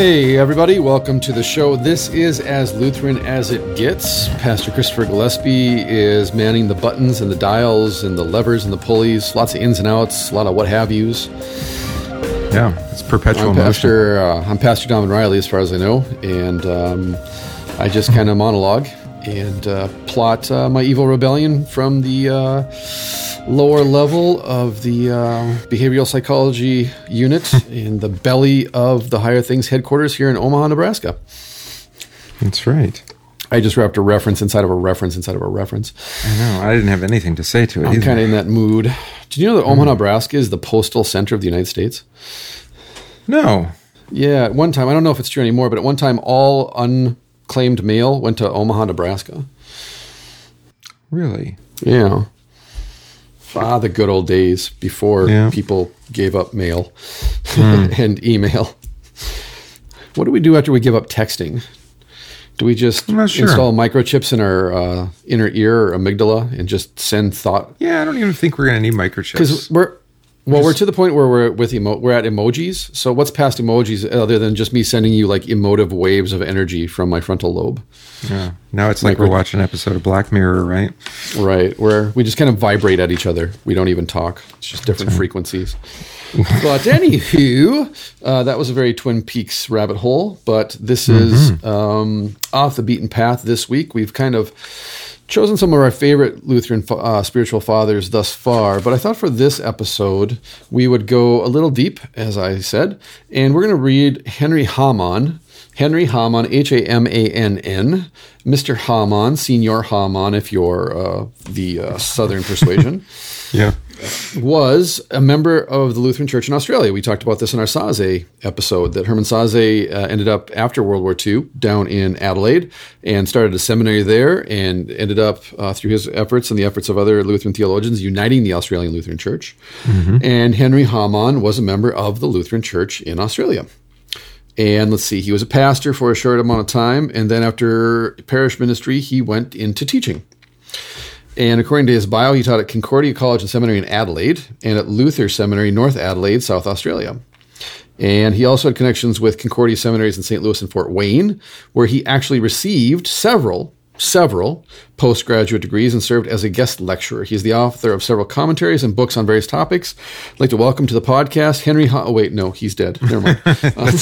Hey, everybody, welcome to the show. This is As Lutheran as It Gets. Pastor Christopher Gillespie is manning the buttons and the dials and the levers and the pulleys, lots of ins and outs, a lot of what have yous. Yeah, it's perpetual I'm motion. Pastor, uh, I'm Pastor Don Riley, as far as I know, and um, I just kind of monologue and uh, plot uh, my evil rebellion from the uh, lower level of the uh, behavioral psychology unit in the belly of the Higher Things headquarters here in Omaha, Nebraska. That's right. I just wrapped a reference inside of a reference inside of a reference. I know. I didn't have anything to say to it I'm kind of in that mood. Did you know that Omaha, Nebraska is the postal center of the United States? no. Yeah, at one time, I don't know if it's true anymore, but at one time, all unclaimed mail went to Omaha, Nebraska. Really? Yeah. Ah, the good old days before Yeah. people gave up mail and email. What do we do after we give up texting? Do we just sure. install microchips in our uh, inner ear or amygdala and just send thought? Yeah, I don't even think we're going to need microchips. Because we're well, we're to the point where we're with emo- we're at emojis. So what's past emojis other than just me sending you like emotive waves of energy from my frontal lobe? yeah. Now it's like Micro- we're watching an episode of Black Mirror, right? Right, where we just kind of vibrate at each other. We don't even talk. It's just different frequencies. but anywho, uh, that was a very Twin Peaks rabbit hole. But this is um, off the beaten path this week. We've kind of chosen some of our favorite Lutheran uh, spiritual fathers thus far. But I thought for this episode we would go a little deep, as I said, and we're going to read Henry Hamann. Henry Hamann, H A M A N N, Mr. Hamann, Senior Hamann, if you're uh, the uh, Southern persuasion, Yeah. Was a member of the Lutheran Church in Australia. We talked about this in our Sasse episode that Hermann Sasse uh, ended up after World War II down in Adelaide and started a seminary there and ended up uh, through his efforts and the efforts of other Lutheran theologians uniting the Australian Lutheran Church. And Henry Hamann was a member of the Lutheran Church in Australia. And let's see, he was a pastor for a short amount of time. And then after parish ministry, he went into teaching. And according to his bio, he taught at Concordia College and Seminary in Adelaide and at Luther Seminary, North Adelaide, South Australia. And he also had connections with Concordia seminaries in St. Louis and Fort Wayne, where he actually received several, several postgraduate degrees and served as a guest lecturer. He's the author of several commentaries and books on various topics. I'd like to welcome to the podcast Henry. Ha- oh wait, no, he's dead. Never mind. Um,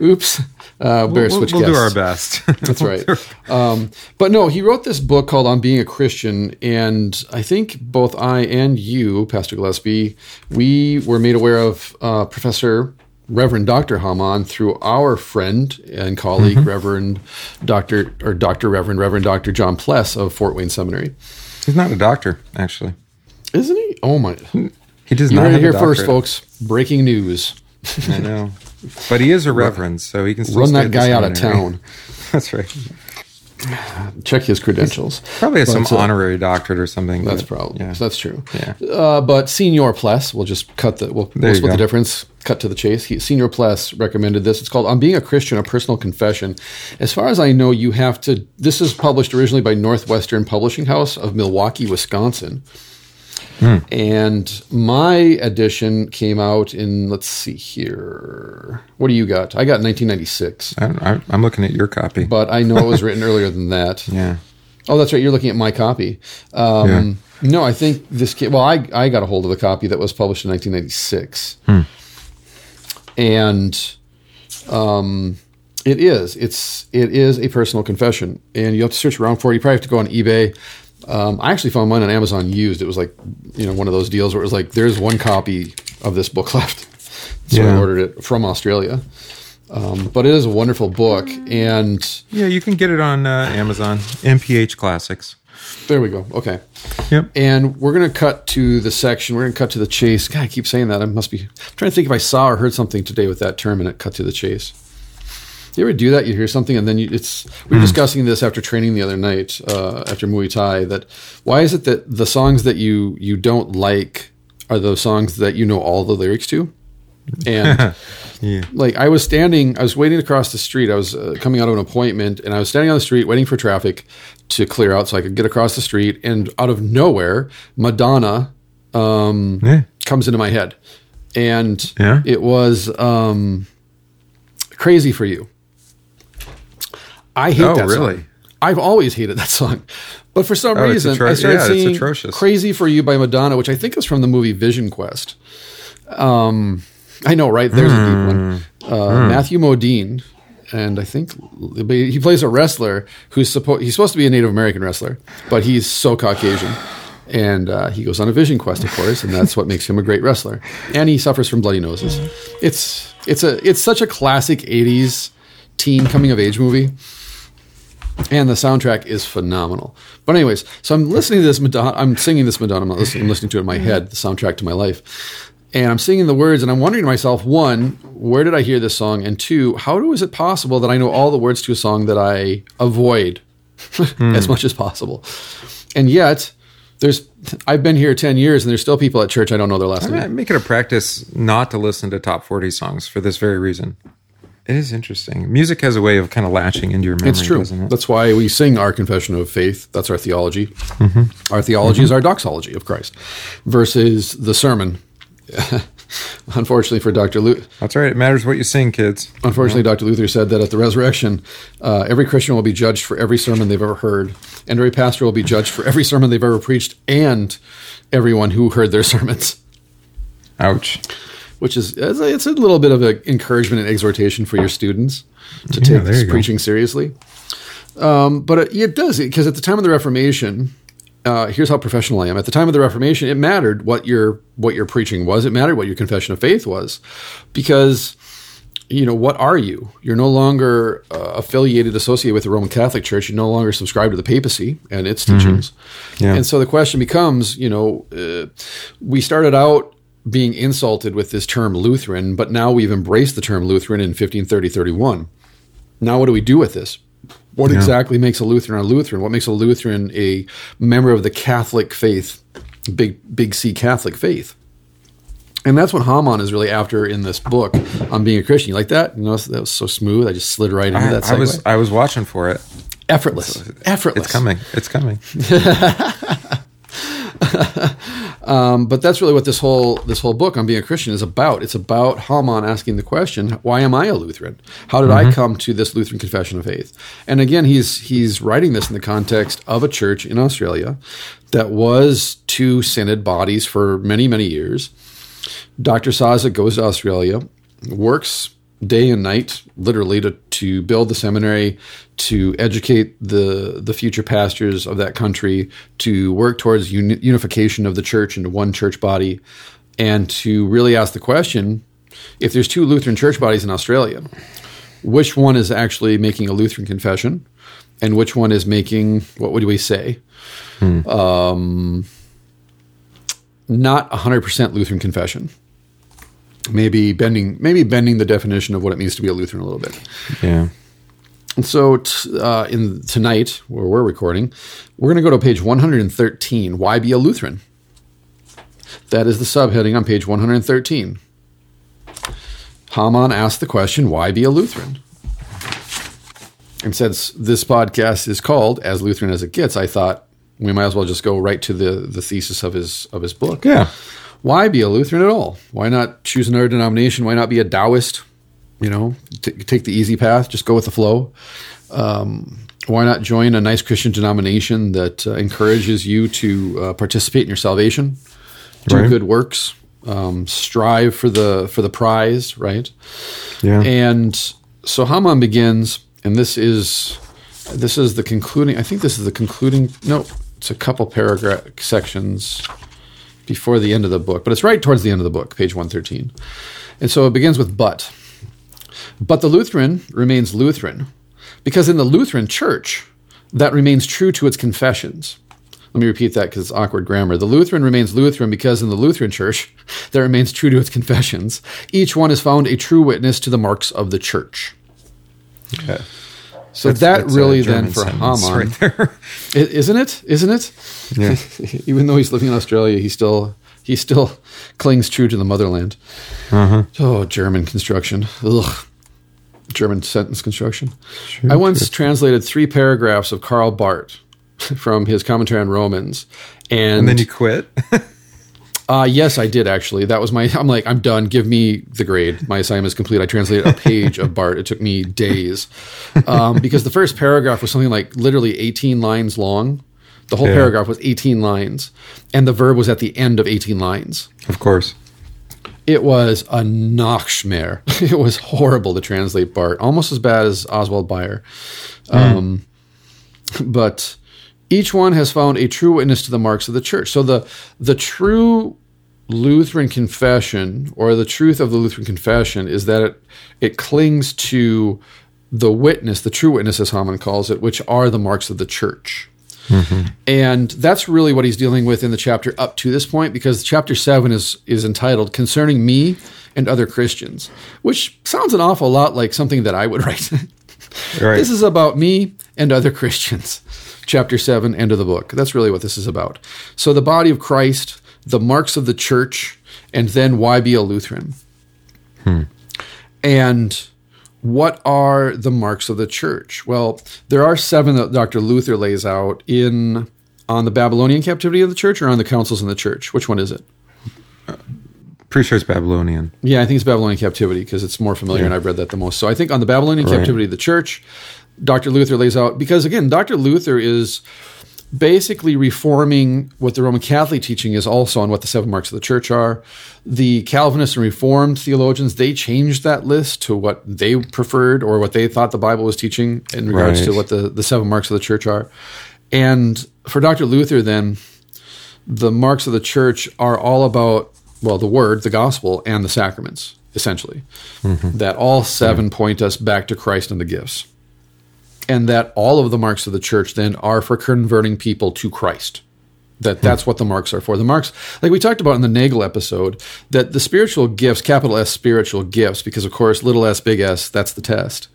oops. Uh, better We'll, switch we'll do our best. That's right. Um, but no, he wrote this book called On Being a Christian. And I think both I and you, Pastor Gillespie, we were made aware of uh, Professor Reverend Dr. Hamann through our friend and colleague, mm-hmm. Reverend Dr. or Dr. Reverend Reverend Dr. John Pless of Fort Wayne Seminary. He's not a doctor, actually. Isn't he? Oh my. He does You not have here a first, folks. Breaking news. I know. But he is a reverend, so he can still Run that guy out of town. That's right. Check his credentials. Probably has some uh, honorary doctorate or something. That's but, probably yeah. that's true. Yeah. Uh, but Senior Pless, we'll just cut the we'll, we'll split the difference. Cut to the chase. He, Senior Pless recommended this. It's called "On Being a Christian: A Personal Confession." As far as I know, you have to. This is published originally by Northwestern Publishing House of Milwaukee, Wisconsin. Hmm. And my edition came out in let's see here. What do you got? I got 1996, I, I'm looking at your copy. but I know it was written earlier than that. yeah. Oh, that's right. You're looking at my copy. Um, No, I think this. Ca- well, I I got a hold of the copy that was published in 1996, and um, it is it's it is a personal confession, and you have to search around for it. You probably have to go on eBay. Um, I actually found mine on Amazon used. It was like you know one of those deals where it was like there's one copy of this book left, so I ordered it from Australia. Um, but it is a wonderful book, and Yeah, you can get it on uh, Amazon. MPH Classics. there we go. Okay. Yep. And we're going to cut to the section. We're going to cut to the chase. God, I keep saying that. I must be I'm trying to think if I saw or heard something today with that term and it cut to the chase. You ever do that? You hear something and then you, it's. We were discussing this after training the other night uh, after Muay Thai. That why is it that the songs that you you don't like are those songs that you know all the lyrics to? And Yeah. like I was standing, I was waiting across the street. I was uh, coming out of an appointment, and I was standing on the street waiting for traffic to clear out so I could get across the street. And out of nowhere, Madonna um, Yeah. comes into my head, and Yeah. it was um, Crazy for You. I hate Oh, that really? song. I've always hated that song. But for some Oh, reason, atro- I started yeah, it's atrocious. Crazy for You by Madonna, which I think is from the movie Vision Quest. Um, I know, right? There's a deep one. Hmm. Uh, Matthew Modine, and I think he plays a wrestler who's supposed he's supposed to be a Native American wrestler, but he's so Caucasian. And uh, he goes on a vision quest, of course, and that's what makes him a great wrestler. And he suffers from bloody noses. It's it's a it's such a classic '80s teen coming of age movie and the soundtrack is phenomenal. But anyways, so I'm listening to this Madonna. I'm singing this Madonna. I'm, listening, I'm listening to it in my head, the soundtrack to my life, and I'm singing the words, and I'm wondering to myself, one, where did I hear this song, and two, how is it possible that I know all the words to a song that I avoid as hmm. much as possible, and yet. There's, I've been here ten years, and there's still people at church I don't know their last I name. make it a practice not to listen to top 40 songs for this very reason. It is interesting. Music has a way of kind of latching into your memory, It's true. doesn't it? That's why we sing our confession of faith. That's our theology. Mm-hmm. Our theology is our doxology of Christ versus the sermon. Unfortunately for Dr. Luther. That's right. It matters what you sing, kids. Unfortunately, Dr. Luther said that at the resurrection, uh, every Christian will be judged for every sermon they've ever heard, and every pastor will be judged for every sermon they've ever preached, and everyone who heard their sermons. Ouch. Which is it's a, it's a little bit of an encouragement and exhortation for your students to Yeah, take go. preaching seriously. Um, but it, it does because at the time of the Reformation, uh, here's how professional I am. At the time of the Reformation, it mattered what your what your preaching was. It mattered what your confession of faith was, because you know what are you? You're no longer uh, affiliated, associated with the Roman Catholic Church. You no longer subscribe to the papacy and its teachings. Yeah. And so the question becomes, you know, uh, we started out being insulted with this term Lutheran, but now we've embraced the term Lutheran in 1530 31. Now, what do we do with this? What exactly makes a Lutheran a Lutheran? What makes a Lutheran a member of the Catholic faith, big big C Catholic faith? And that's what Hamann is really after in this book on being a Christian. You like that? You know, that was so smooth. I just slid right into I, that. I was I was watching for it. effortless, effortless. It's coming. It's coming. Um, but that's really what this whole this whole book on being a Christian is about. It's about Hamann asking the question, "Why am I a Lutheran? How did I come to this Lutheran confession of faith?" And again, he's he's writing this in the context of a church in Australia that was two synod bodies for many many years. Dr. Sasse goes to Australia, works day and night, literally, to, to build the seminary, to educate the the future pastors of that country, to work towards uni- unification of the church into one church body, and to really ask the question: if there's two Lutheran church bodies in Australia, which one is actually making a Lutheran confession, and which one is making what would we say? Um, not 100% Lutheran confession maybe bending maybe bending the definition of what it means to be a Lutheran a little bit. Yeah. And so t- uh, in tonight where we're recording, we're going to go to page 113. Why be a Lutheran? That is the subheading on page 113. Hamann asked the question, "Why be a Lutheran?" And since this podcast is called "As Lutheran as It Gets," I thought we might as well just go right to the the thesis of his of his book Yeah. why be a Lutheran at all? Why not choose another denomination? Why not be a Taoist? You know, t- take the easy path, just go with the flow. Um, why not join a nice Christian denomination that uh, encourages you to uh, participate in your salvation, do Right. good works, um, strive for the for the prize, right? Yeah. And so Hamann begins, and this is this is the concluding. I think this is the concluding. No, it's a couple paragraph sections before the end of the book, but it's right towards the end of the book, page one thirteen. And so it begins with but. But the Lutheran remains Lutheran, because in the Lutheran Church, that remains true to its confessions. Let me repeat that because it's awkward grammar. The Lutheran remains Lutheran because in the Lutheran Church, that remains true to its confessions. Each one is found a true witness to the marks of the Church. Okay. So That's- that that's really then for Hamann, right isn't it? Isn't it? Yeah. Even though he's living in Australia, he still he still clings true to the motherland. Uh-huh. Oh, German construction. Ugh. German sentence construction. Sure, I once translated three paragraphs of Karl Barth from his commentary on Romans, and, And then you quit. Uh, yes, I did actually. That was my. I'm like, I'm done. Give me the grade. My assignment is complete. I translated a page of Barth. It took me days um, because the first paragraph was something like literally 18 lines long. The whole Yeah. paragraph was 18 lines, and the verb was at the end of 18 lines. Of course. It was a Nachschmer. It was horrible to translate Barth, almost as bad as Oswald Bayer. Um, but each one has found a true witness to the marks of the church. So the the true Lutheran confession, or the truth of the Lutheran confession, is that it it clings to the witness, the true witness, as Hamann calls it, which are the marks of the church. Mm-hmm. And that's really what he's dealing with in the chapter up to this point, because chapter seven is is entitled "Concerning Me and Other Christians," which sounds an awful lot like something that I would write. Right. This is about me and other Christians. Chapter 7, end of the book. That's really what this is about. So, the body of Christ, the marks of the church, and then why be a Lutheran? Hmm. And what are the marks of the church? Well, there are seven that Dr. Luther lays out in on the Babylonian captivity of the church or on the councils in the church. Which one is it? Pretty sure it's Babylonian. Yeah, I think it's Babylonian captivity because it's more familiar and I've read that the most. So I think on the Babylonian Right. captivity of the church, Dr. Luther lays out because again, Dr. Luther is basically reforming what the Roman Catholic teaching is also on what the seven marks of the church are. The Calvinist and Reformed theologians, they changed that list to what they preferred or what they thought the Bible was teaching in regards Right. to what the, the seven marks of the church are. And for Dr. Luther, then, the marks of the church are all about well the word the gospel and the sacraments essentially mm-hmm. that all seven point us back to christ and the gifts and that all of the marks of the church then are for converting people to christ that hmm. that's what the marks are for the marks like we talked about in the nagel episode that the spiritual gifts capital s spiritual gifts because of course little s big s that's the test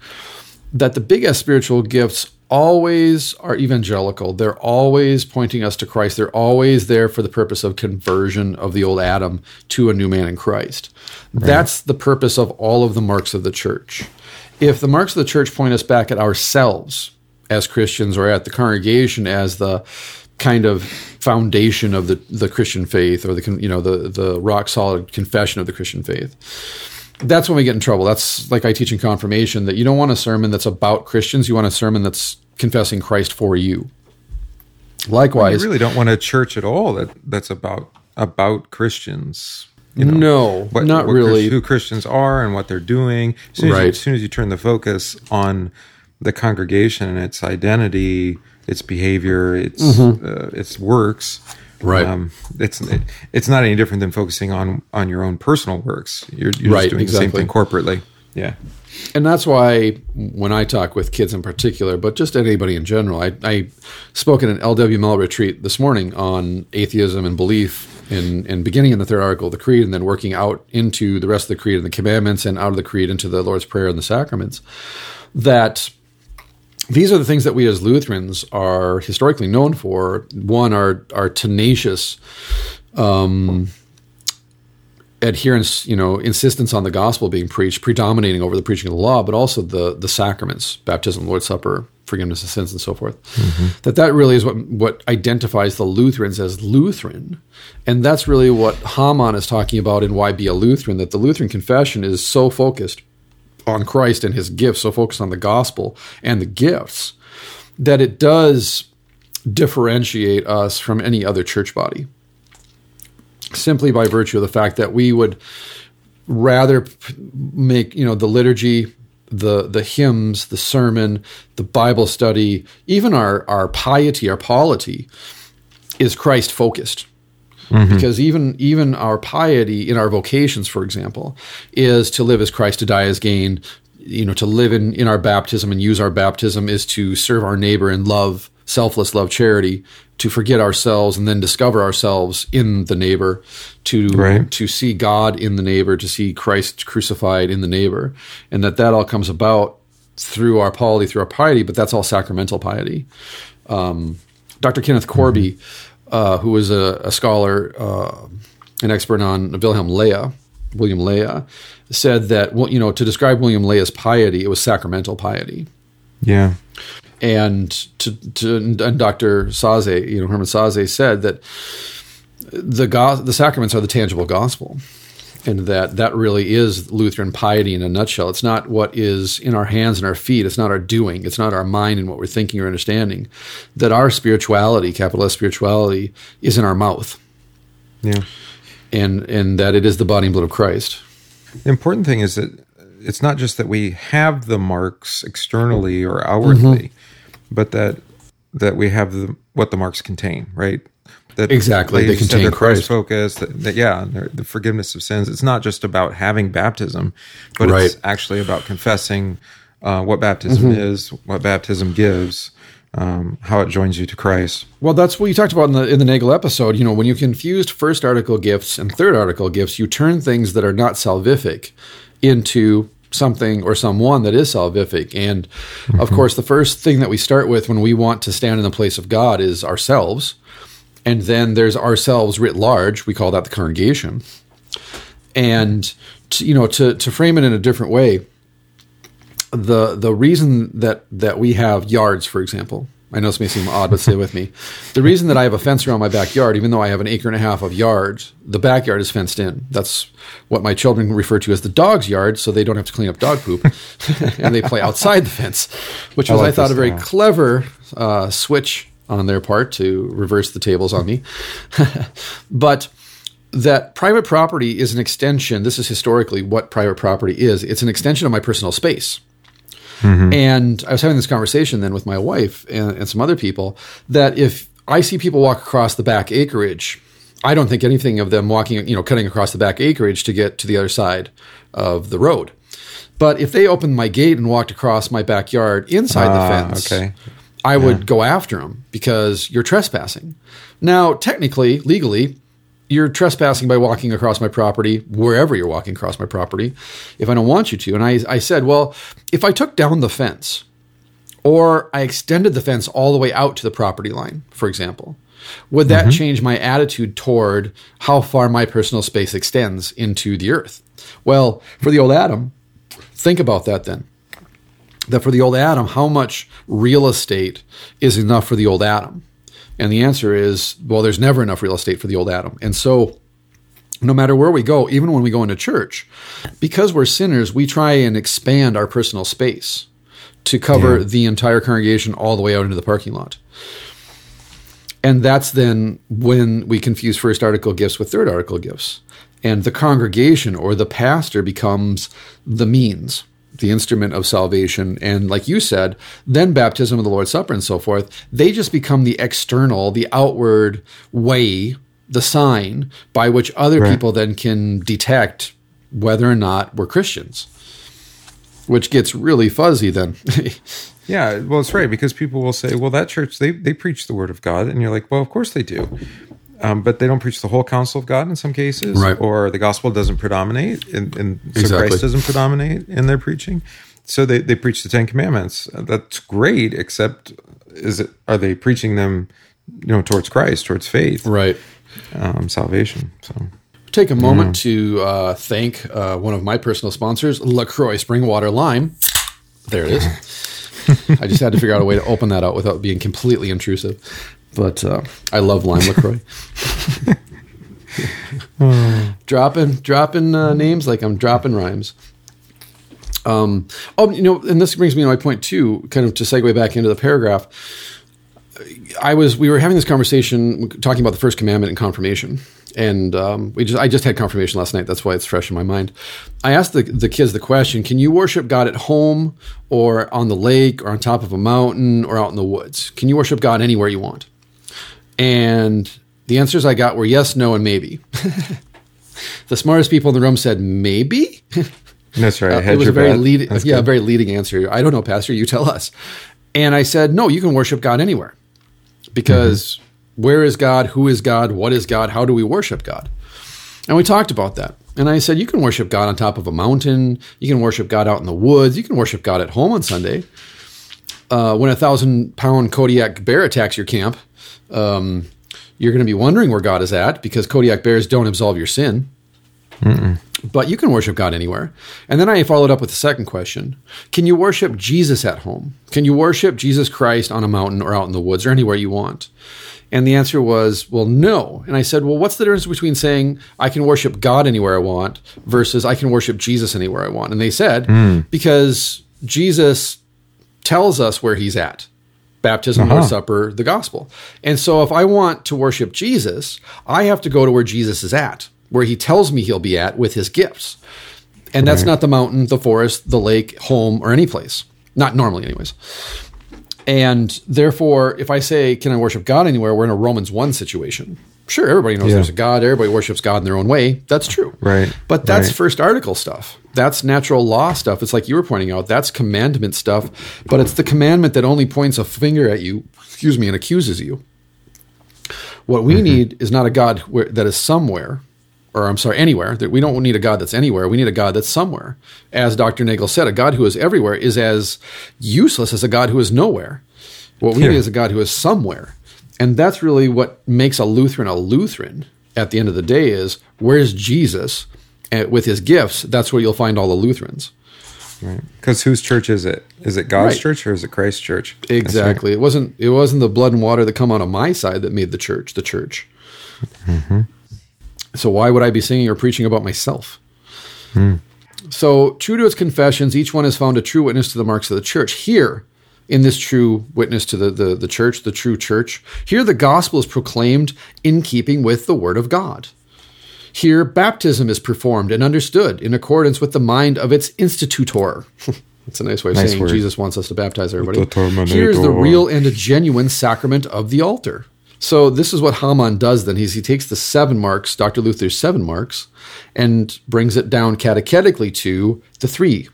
that the big S spiritual gifts always are evangelical. They're always pointing us to Christ. They're always there for the purpose of conversion of the old Adam to a new man in Christ. That's the purpose of all of the marks of the church. If the marks of the church point us back at ourselves as Christians or at the congregation as the kind of foundation of the, the Christian faith or the you know the the rock solid confession of the Christian faith that's when we get in trouble. That's like I teach in confirmation that you don't want a sermon that's about Christians. You want a sermon that's confessing Christ for you. Likewise. You really don't want a church at all that that's about about Christians. You know, no, what, not what really. Who Christians are and what they're doing. As soon as, you, Right. as soon as you turn the focus on the congregation and its identity, its behavior, its uh, its works, Mm-hmm. Right. Um, it's it, it's not any different than focusing on on your own personal works. You're, you're Right, just doing the same exactly. thing corporately. Yeah. and that's why when I talk with kids in particular, but just anybody in general, I, I spoke at an LWML retreat this morning on atheism and belief, and, and beginning in the third article of the creed, and then working out into the rest of the creed and the commandments, and out of the creed into the Lord's prayer and the sacraments. That these are the things that we as Lutherans are historically known for. One, our our tenacious um, adherence, you know, insistence on the gospel being preached, predominating over the preaching of the law, but also the the sacraments, baptism, Lord's Supper, forgiveness of sins, and so forth. Mm-hmm. That that really is what what identifies the Lutherans as Lutheran, and that's really what Hamann is talking about in Why Be a Lutheran. That the Lutheran confession is so focused on Christ and His gifts, so focused on the gospel and the gifts, that it does differentiate us from any other church body simply by virtue of the fact that we would rather make you know the liturgy the the hymns the sermon the bible study even our our piety our polity is christ focused. Mm-hmm. Because even even our piety in our vocations for example is to live as christ to die as gain you know to live in in our baptism and use our baptism is to serve our neighbor in love selfless love charity to forget ourselves and then discover ourselves in the neighbor to Right. to see god in the neighbor to see christ crucified in the neighbor and that that all comes about through our polity through our piety but that's all sacramental piety um, dr kenneth Korby uh, who was a, a scholar uh, an expert on wilhelm Löhe william Löhe said that well you know to describe william Löhe's piety it was sacramental piety Yeah. And to, to and Dr. Sasse, you know Hermann Sasse said that the go- the sacraments are the tangible gospel, and that that really is Lutheran piety in a nutshell. It's not what is in our hands and our feet. It's not our doing. It's not our mind and what we're thinking or understanding. That our spirituality, capital S spirituality, is in our mouth, Yeah. and and that it is the body and blood of Christ. The important thing is that it's not just that we have the marks externally or outwardly, mm-hmm. But that that we have the what the marks contain, right? That Exactly. like They contain Christ. focused. That, that yeah, the forgiveness of sins. It's not just about having baptism, but it's actually about confessing uh, what baptism is, what baptism gives, um, how it joins you to Christ. Well, that's what you talked about in the in the Nagel episode. You know, when you confused first article gifts and third article gifts, you turn things that are not salvific into something or someone that is salvific. And of mm-hmm. course, the first thing that we start with when we want to stand in the place of God is ourselves. And then there's ourselves writ large. We call that the congregation. And to, you know, to to frame it in a different way, the the reason that that we have yards, for example, I know this may seem odd, but stay with me. The reason that I have a fence around my backyard, even though I have an acre and a half of yards, the backyard is fenced in. That's what my children refer to as the dog's yard, so they don't have to clean up dog poop, and they play outside the fence, which was I, like thought a very now. clever uh, switch on their part to reverse the tables on me. but that private property is an extension. This is historically what private property is. It's an extension of my personal space. And I was having this conversation then with my wife and, and some other people that if I see people walk across the back acreage, I don't think anything of them walking, you know, cutting across the back acreage to get to the other side of the road. But if they opened my gate and walked across my backyard inside Ah, the fence, okay. I would go after them because you're trespassing. Now, technically, legally, you're trespassing by walking across my property wherever you're walking across my property if I don't want you to. And I, I said, well, if I took down the fence or I extended the fence all the way out to the property line, for example, would that mm-hmm. change my attitude toward how far my personal space extends into the earth? Well, for the old Adam, think about that then that for the old Adam, how much real estate is enough for the old Adam? And the answer is, well, there's never enough real estate for the old Adam. And so, no matter where we go, even when we go into church, because we're sinners, we try and expand our personal space to cover Yeah. the entire congregation all the way out into the parking lot. And that's then when we confuse first article gifts with third article gifts. And the congregation or the pastor becomes the means, the instrument of salvation. And like you said, then baptism of the Lord's Supper and so forth, they just become the external, the outward way, the sign by which other Right. people then can detect whether or not we're Christians, which gets really fuzzy then. Yeah, well, it's right because people will say, "Well, that church they they preach the word of God," and you're like, "Well, of course they do." Um, but they don't preach the whole counsel of God in some cases, Right. or the gospel doesn't predominate, and, and so Exactly. Christ doesn't predominate in their preaching. So they, they preach the Ten Commandments. That's great, except is it are they preaching them, you know, towards Christ, towards faith, right. um, salvation? So take a moment to uh, thank uh, one of my personal sponsors, LaCroix Spring Water Lime. There it is. I just had to figure out a way to open that out without being completely intrusive. But uh, I love lime LaCroix. dropping dropping uh, names like I'm dropping rhymes. Um, oh, you know, and this brings me to my point too, kind of to segue back into the paragraph. I was we were having this conversation talking about the first commandment and confirmation, and um, we just I just had confirmation last night. That's why it's fresh in my mind. I asked the the kids the question: Can you worship God at home, or on the lake, or on top of a mountain, or out in the woods? Can you worship God anywhere you want? And the answers I got were yes, no, and maybe. the smartest people in the room said maybe. that's right. I Uh, had it was your a very bet. lead, That's yeah, a good. very leading answer. I don't know, Pastor. You tell us. And I said, no, you can worship God anywhere, because where is God? Who is God? What is God? How do we worship God? And we talked about that. And I said, you can worship God on top of a mountain. You can worship God out in the woods. You can worship God at home on Sunday. Uh, when a thousand pound Kodiak bear attacks your camp, um, you're going to be wondering where God is at because Kodiak bears don't absolve your sin. But you can worship God anywhere. And then I followed up with the second question Can you worship Jesus at home? Can you worship Jesus Christ on a mountain or out in the woods or anywhere you want? And the answer was, well, no. And I said, well, what's the difference between saying I can worship God anywhere I want versus I can worship Jesus anywhere I want? And they said, because Jesus tells us where he's at baptism, Lord's uh-huh. Supper, the gospel. And so if I want to worship Jesus, I have to go to where Jesus is at, where he tells me he'll be at with his gifts. And that's not the mountain, the forest, the lake, home, or any place. Not normally, anyways. And therefore, if I say, Can I worship God anywhere? We're in a Romans 1 situation. Sure, everybody knows Yeah. there's a God. Everybody worships God in their own way. That's true. Right, But that's right. first article stuff. That's natural law stuff. It's like you were pointing out. That's commandment stuff. But it's the commandment that only points a finger at you, excuse me, and accuses you. What we mm-hmm. need is not a God where, that is somewhere, or I'm sorry, anywhere. That we don't need a God that's anywhere. We need a God that's somewhere. As Dr. Nagel said, a God who is everywhere is as useless as a God who is nowhere. What we Yeah. need is a God who is somewhere. And that's really what makes a Lutheran a Lutheran at the end of the day is where's Jesus with his gifts? That's where you'll find all the Lutherans. Right. Because whose church is it? Is it God's Right. church or is it Christ's church? That's right. Exactly. It wasn't it wasn't the blood and water that come out of my side that made the church the church. Mm-hmm. So why would I be singing or preaching about myself? Hmm. So true to its confessions, each one has found a true witness to the marks of the church. Here, in this true witness to the, the, the church, the true church, here the gospel is proclaimed in keeping with the word of God. Here, baptism is performed and understood in accordance with the mind of its institutor. That's a nice way of Nice saying word. Jesus wants us to baptize everybody. Here's the real and a genuine sacrament of the altar. So this is what Hamann does then. He's, he takes the seven marks, Dr. Luther's seven marks, and brings it down catechetically to the 3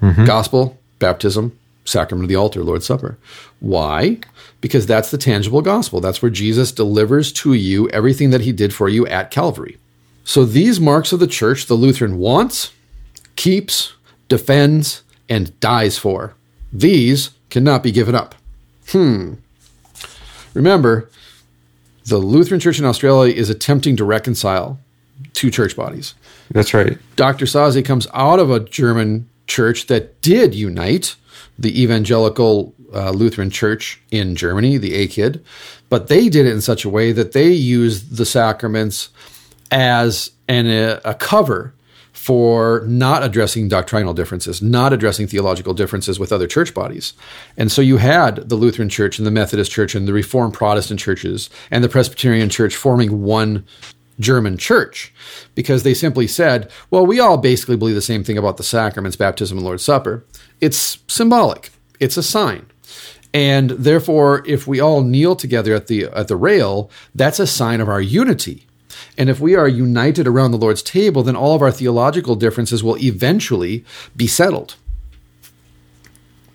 mm-hmm. gospel, baptism, sacrament of the altar, Lord's Supper. Why? Because that's the tangible gospel. That's where Jesus delivers to you everything that he did for you at Calvary. So these marks of the church, the Lutheran wants, keeps, defends, and dies for. These cannot be given up. Hmm. Remember, the Lutheran Church in Australia is attempting to reconcile two church bodies. That's right. Dr. Sasse comes out of a German church that did unite the evangelical uh, Lutheran church in Germany, the EKiD, but they did it in such a way that they used the sacraments as an, a, a cover for not addressing doctrinal differences, not addressing theological differences with other church bodies. And so you had the Lutheran Church and the Methodist Church and the Reformed Protestant churches and the Presbyterian Church forming one German church because they simply said, well, we all basically believe the same thing about the sacraments, baptism, and Lord's Supper. It's symbolic, it's a sign. And therefore, if we all kneel together at the at the rail, that's a sign of our unity. And if we are united around the Lord's table, then all of our theological differences will eventually be settled.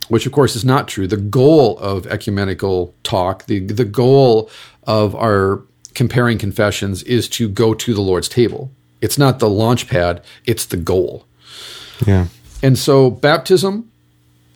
Which, of course, is not true. The goal of ecumenical talk, the, the goal of our comparing confessions is to go to the Lord's table. It's not the launch pad, it's the goal. Yeah. And so, baptism,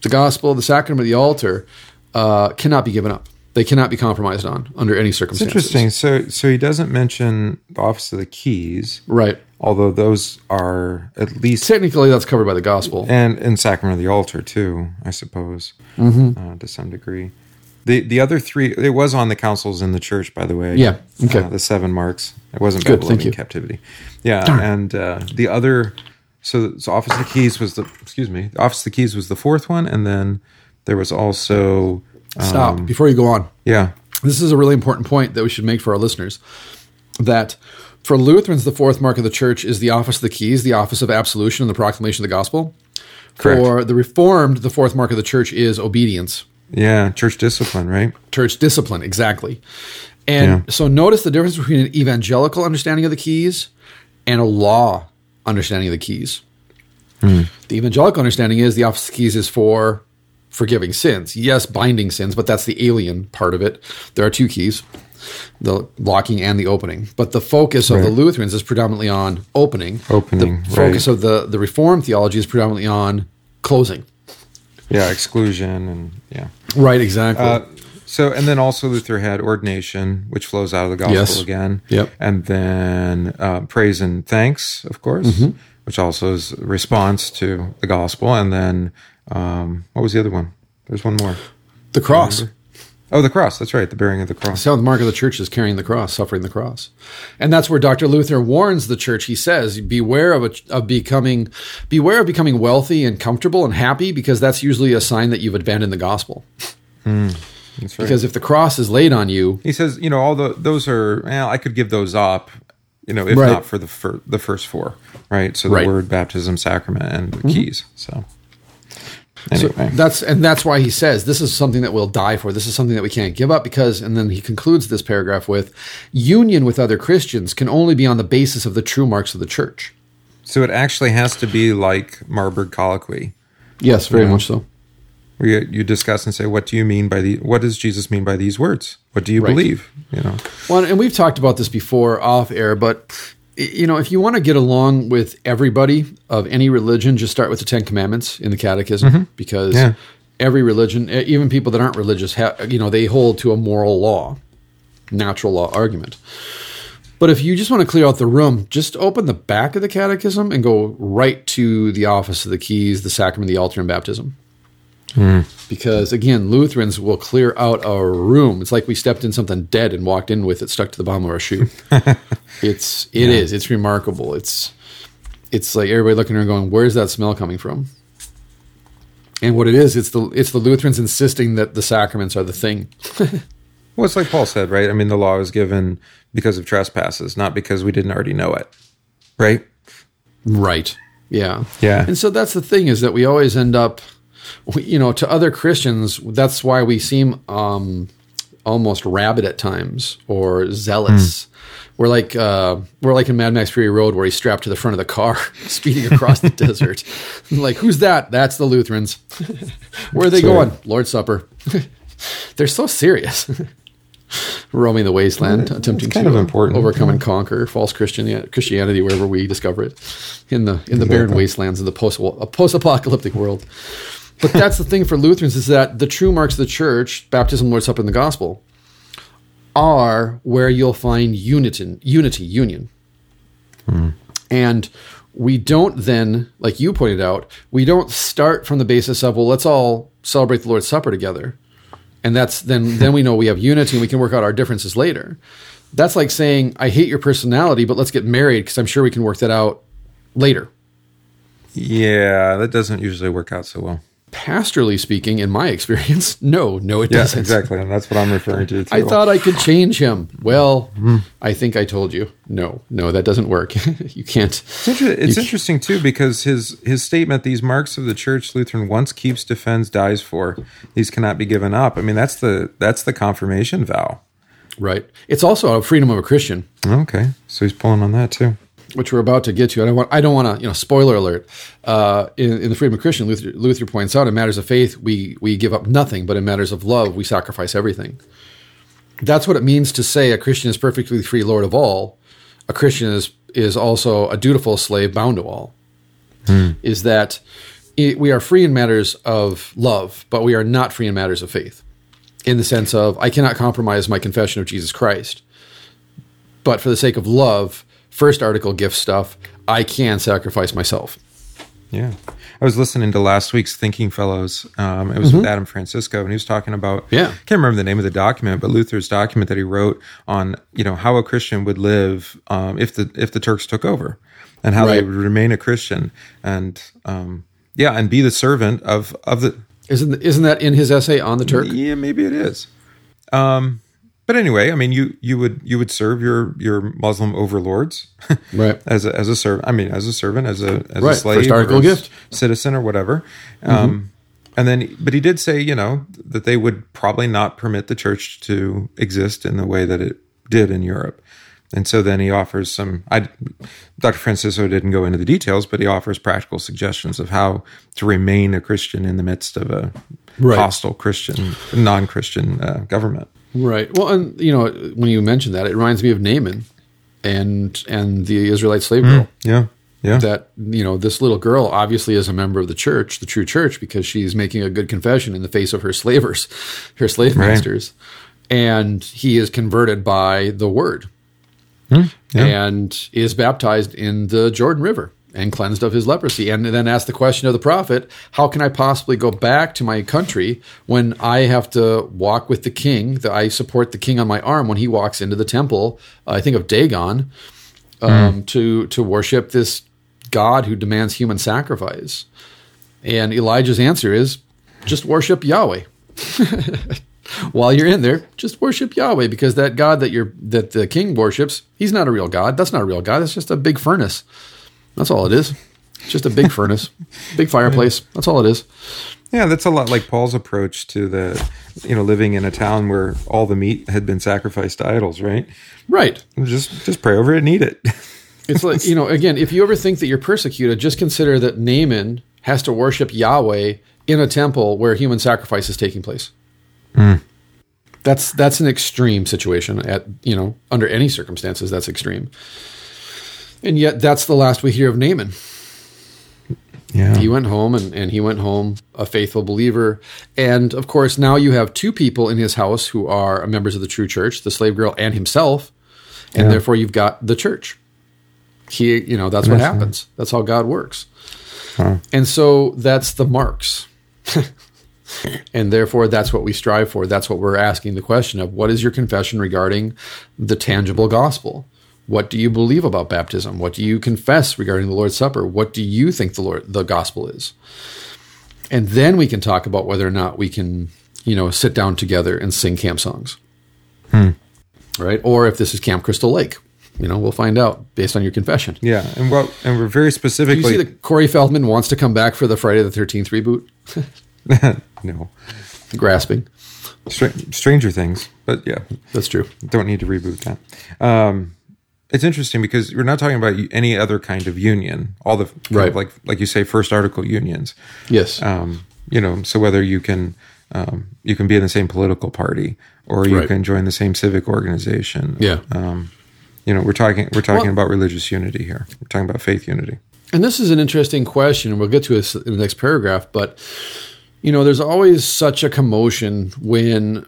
the gospel, the sacrament of the altar uh, cannot be given up. They cannot be compromised on under any It's circumstances. interesting. So, so he doesn't mention the office of the keys, Right. although those are at least Technically, that's covered by the gospel. and in sacrament of the altar too, I suppose, Mm-hmm. uh, to some degree. The the other three, it was on the councils in the church, by the way. Yeah, okay. Uh, the seven marks. It wasn't Good, Babylonian captivity. Yeah, and uh, the other, so so office of the keys was the excuse me, the office of the keys was the fourth one, and then there was also Stop um, before you go on. yeah This is a really important point that we should make for our listeners. That for Lutherans, the fourth mark of the church is the office of the keys, the office of absolution and the proclamation of the gospel. Correct. For the Reformed, the fourth mark of the church is obedience, yeah church discipline, right? church discipline, exactly. And Yeah. so notice the difference between an evangelical understanding of the keys and a law understanding of the keys. Hmm. The evangelical understanding is the office of the keys is for forgiving sins. Yes, binding sins, but that's the alien part of it. There are two keys the locking and the opening. But the focus of the Lutherans is predominantly on opening. Opening, The focus of the, the Reformed theology is predominantly on closing. Yeah, exclusion and yeah. Right, exactly. Uh, so and then also Luther had ordination, which flows out of the gospel Yes. again. Yep. And then uh, praise and thanks, of course, Mm-hmm. which also is a response to the gospel. And then um, what was the other one? There's one more. the cross. Oh, the cross. That's right. The bearing of the cross. seventh mark of the church is carrying the cross, suffering the cross. And that's where Dr. Luther warns the church. He says, beware of, a, of becoming, beware of becoming wealthy and comfortable and happy because that's usually a sign that you've abandoned the gospel. That's right. Because if the cross is laid on you, he says, you know, all the those are. Well, I could give those up, you know, if Right. not for the the first four, right? So the Right. word, baptism, sacrament, and the mm-hmm. keys. So So anyway, that's and that's why he says this is something that we'll die for. This is something that we can't give up because and then he concludes this paragraph with union with other Christians can only be on the basis of the true marks of the church. so it actually has to be like Marburg colloquy. Yes, very much so. Where you, you discuss and say, "What do you mean by the? What does Jesus mean by these words? What do you Right. believe?" You know, Well, and we've talked about this before off air, but you know, if you want to get along with everybody of any religion, just start with the Ten Commandments in the Catechism, mm-hmm. because Yeah. every religion, even people that aren't religious, ha- you know, they hold to a moral law, natural law argument. But if you just want to clear out the room, just open the back of the Catechism and go right to the office of the keys, the sacrament, the altar, and baptism. Because again, Lutherans will clear out a room. It's like we stepped in something dead and walked in with it stuck to the bottom of our shoe. it's it is. It's remarkable. It's it's like everybody looking around going, "Where's that smell coming from?" And what it is, it's the it's the Lutherans insisting that the sacraments are the thing. well, it's like Paul said, right? I mean, the law was given because of trespasses, not because we didn't already know it, right? Right. Yeah. Yeah. And so that's the thing is that we always end up, you know, to other Christians, that's why we seem um, almost rabid at times or zealous. We're like uh, we're like in Mad Max Fury Road where he's strapped to the front of the car, speeding across the desert. Like, who's that? That's the Lutherans. Where are they right. going? Lord's Supper. They're so serious. Roaming the wasteland, attempting kind to of important. overcome and conquer false Christian Christianity wherever we discover it in the in the barren wastelands of the post post apocalyptic world. But that's the thing for Lutherans is that the true marks of the church, baptism, Lord's Supper, and the gospel, are where you'll find unity, unity, union. Hmm. And we don't then, like you pointed out, we don't start from the basis of, well, let's all celebrate the Lord's Supper together. And that's then then we know we have unity and we can work out our differences later. That's like saying, I hate your personality, but let's get married because I'm sure we can work that out later. Yeah, that doesn't usually work out so well. Pastorally speaking, in my experience, no, no, it Yeah, doesn't. exactly, and that's what I'm referring to. Too. I thought I could change him. Well, hmm. I think I told you. No, no, that doesn't work. you can't. It's, inter- it's interesting too because his his statement, "These marks of the Church Lutheran once keeps, defends, dies for, these cannot be given up." I mean, that's the that's the confirmation vow. Right. It's also a freedom of a Christian, Okay, so he's pulling on that too. Which we're about to get to. I don't want. I don't want to. You know, spoiler alert. Uh, in, in the freedom of Christian, Luther, Luther points out, in matters of faith, we we give up nothing, but in matters of love, we sacrifice everything. That's what it means to say a Christian is perfectly free, Lord of all. A Christian is is also a dutiful slave, bound to all. Is that i we are free in matters of love, but we are not free in matters of faith. In the sense of, I cannot compromise my confession of Jesus Christ. But for the sake of love, first article gift stuff, I can sacrifice myself. Yeah. I was listening to last week's Thinking Fellows. Um, it was with Adam Francisco, and he was talking about Yeah. I can't remember the name of the document, but Luther's document that he wrote on you know how a Christian would live um, if the if the Turks took over, and how they would remain a Christian, and um, yeah, and be the servant of of the Isn't isn't that in his essay on the Turk? yeah maybe it is. Um, but anyway, I mean, you you would you would serve your your Muslim overlords, Right. as a, as a servant. I mean, as a servant, as a as a slave, First article gift. citizen, or whatever. Um, and then, but he did say, you know, that they would probably not permit the church to exist in the way that it did in Europe. And so then he offers some. I, Dr. Francisco didn't go into the details, but he offers practical suggestions of how to remain a Christian in the midst of a Right. hostile Christian, non-Christian uh, government. Right. Well, and you know, when you mention that, it reminds me of Naaman and and the Israelite slave mm-hmm. girl. Yeah, yeah, That you know, this little girl obviously is a member of the church, the true church, because she's making a good confession in the face of her slavers, her slave Right. masters, and he is converted by the word. Hmm. yeah. and is baptized in the Jordan River. And cleansed of his leprosy. And then asked the question of the prophet, How can I possibly go back to my country when I have to walk with the king? That I support the king on my arm when he walks into the temple, I think of Dagon, um, to, to worship this God who demands human sacrifice. And Elijah's answer is just worship Yahweh. While you're in there, just worship Yahweh because that God that you're that the king worships, he's not a real God. That's not a real God. That's just a big furnace. That's all it is. It's just a big furnace, big fireplace. That's all it is. Yeah, that's a lot like Paul's approach to the, you know, living in a town where all the meat had been sacrificed to idols, right? Right. Just just pray over it and eat it. It's like, you know, again, if you ever think that you're persecuted, just consider that Naaman has to worship Yahweh in a temple where human sacrifice is taking place. Hmm. That's that's an extreme situation at, you know, under any circumstances that's extreme. And yet that's the last we hear of Naaman. yeah. He went home and, and he went home a faithful believer. And of course, now you have two people in his house who are members of the true church, the slave girl and himself. And Yeah. therefore you've got the church. He, you know, that's what That's right. happens. That's how God works. And so that's the marks. and therefore that's what we strive for. That's what we're asking the question of what is your confession regarding the tangible gospel? What do you believe about baptism? What do you confess regarding the Lord's Supper? What do you think the Lord the gospel is? And then we can talk about whether or not we can, you know, sit down together and sing camp songs. Right? Or if this is Camp Crystal Lake. You know, we'll find out based on your confession. Yeah, and well, and we're very specifically. Do you see that Corey Feldman wants to come back for the Friday the 13th reboot? no Grasping. Str- Stranger Things, but yeah, That's true. don't need to reboot that. Um, it's interesting because we're not talking about any other kind of union. All the Right. like like you say, first article unions. Yes. Um, you know, so whether you can um, you can be in the same political party or you Right. can join the same civic organization. Yeah. Um, you know, we're talking we're talking Well- about religious unity here. We're talking about faith unity. And this is an interesting question, and we'll get to this in the next paragraph. But, you know, there's always such a commotion when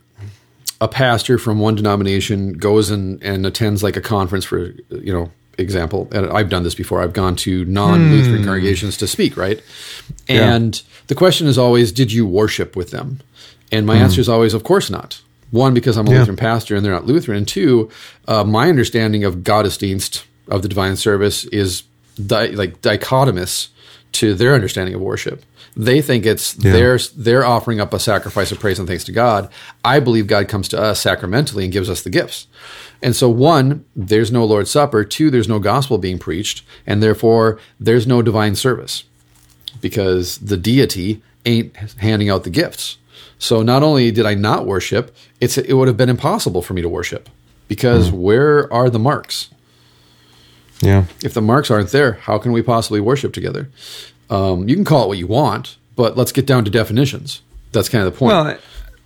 a pastor from one denomination goes and, and attends like a conference for, you know, example. And I've done this before. I've gone to non Lutheran congregations to speak, right? And the question is always, did you worship with them? And my answer is always, of course not. One, because I'm a Yeah. Lutheran pastor and they're not Lutheran. And two, uh, my understanding of Gottesdienst, of the divine service, is di- like dichotomous to their understanding of worship. They think it's they're they're offering up a sacrifice of praise and thanks to God. I believe God comes to us sacramentally and gives us the gifts. And so one, there's no Lord's Supper. Two, there's no gospel being preached, and therefore there's no divine service because the deity ain't handing out the gifts. So not only did I not worship, it's it would have been impossible for me to worship because hmm. where are the marks? Yeah. If the marks aren't there, how can we possibly worship together? Um, you can call it what you want, but let's get down to definitions. That's kind of the point. Well,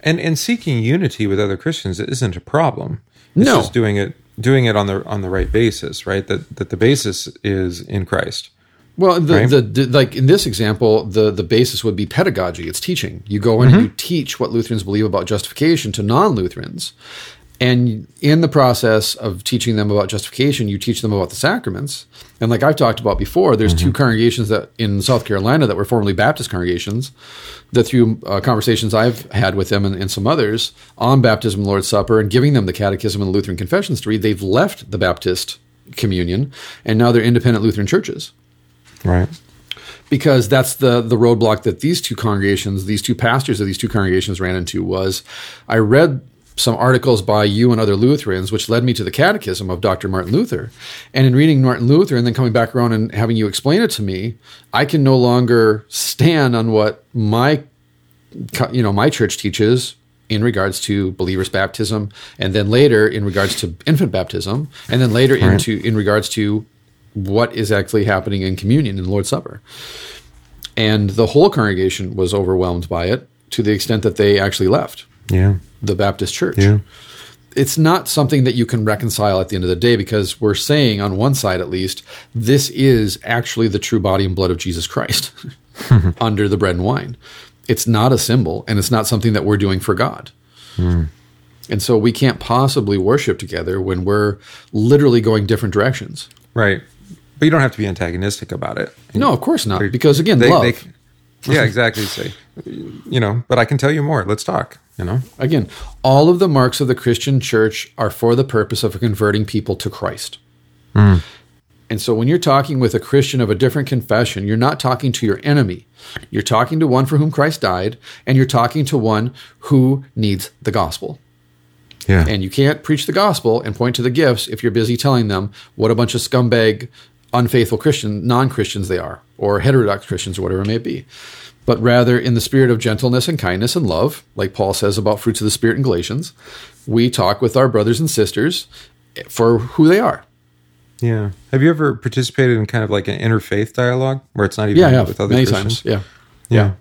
and and seeking unity with other Christians isn't a problem. It's No. just doing it doing it on the on the right basis, right? That that the basis is in Christ. Well, the, Right? the, the like in this example, the the basis would be pedagogy. It's teaching. You go in and you teach what Lutherans believe about justification to non-Lutherans, and in the process of teaching them about justification, you teach them about the sacraments. And like I've talked about before, there's two congregations that in South Carolina that were formerly Baptist congregations. That through uh, conversations I've had with them and, and some others on baptism, and Lord's Supper, and giving them the Catechism and the Lutheran confessions to read, they've left the Baptist communion and now they're independent Lutheran churches Right. because that's the the roadblock that these two congregations, these two pastors of these two congregations ran into was I read some articles by you and other Lutherans, which led me to the Catechism of Dr. Martin Luther. And in reading Martin Luther and then coming back around and having you explain it to me, I can no longer stand on what my you know my church teaches in regards to believers baptism and then later in regards to infant baptism and then later into in regards to what is actually happening in communion in the Lord's Supper. And the whole congregation was overwhelmed by it to the extent that they actually left Yeah. The Baptist church. Yeah. It's not something that you can reconcile at the end of the day because we're saying, on one side at least, this is actually the true body and blood of Jesus Christ under the bread and wine. It's not a symbol and it's not something that we're doing for God. Hmm. And so we can't possibly worship together when we're literally going different directions. Right. but you don't have to be antagonistic about it. No, of course not. Because again, They, love. they, yeah, exactly. Say, you know, but I can tell you more. Let's talk. You know, Again, all of the marks of the Christian church are for the purpose of converting people to Christ. Hmm. And so when you're talking with a Christian of a different confession, you're not talking to your enemy. You're talking to one for whom Christ died, and you're talking to one who needs the gospel. yeah, And you can't preach the gospel and point to the gifts if you're busy telling them what a bunch of scumbag, unfaithful Christian, non Christians they are, or heterodox Christians, or whatever it may be. But rather, in the spirit of gentleness and kindness and love, like Paul says about fruits of the Spirit in Galatians, we talk with our brothers and sisters for who they are. yeah. Have you ever participated in kind of like an interfaith dialogue where it's not even Yeah, yeah, with other many Christians? times. Yeah, Yeah.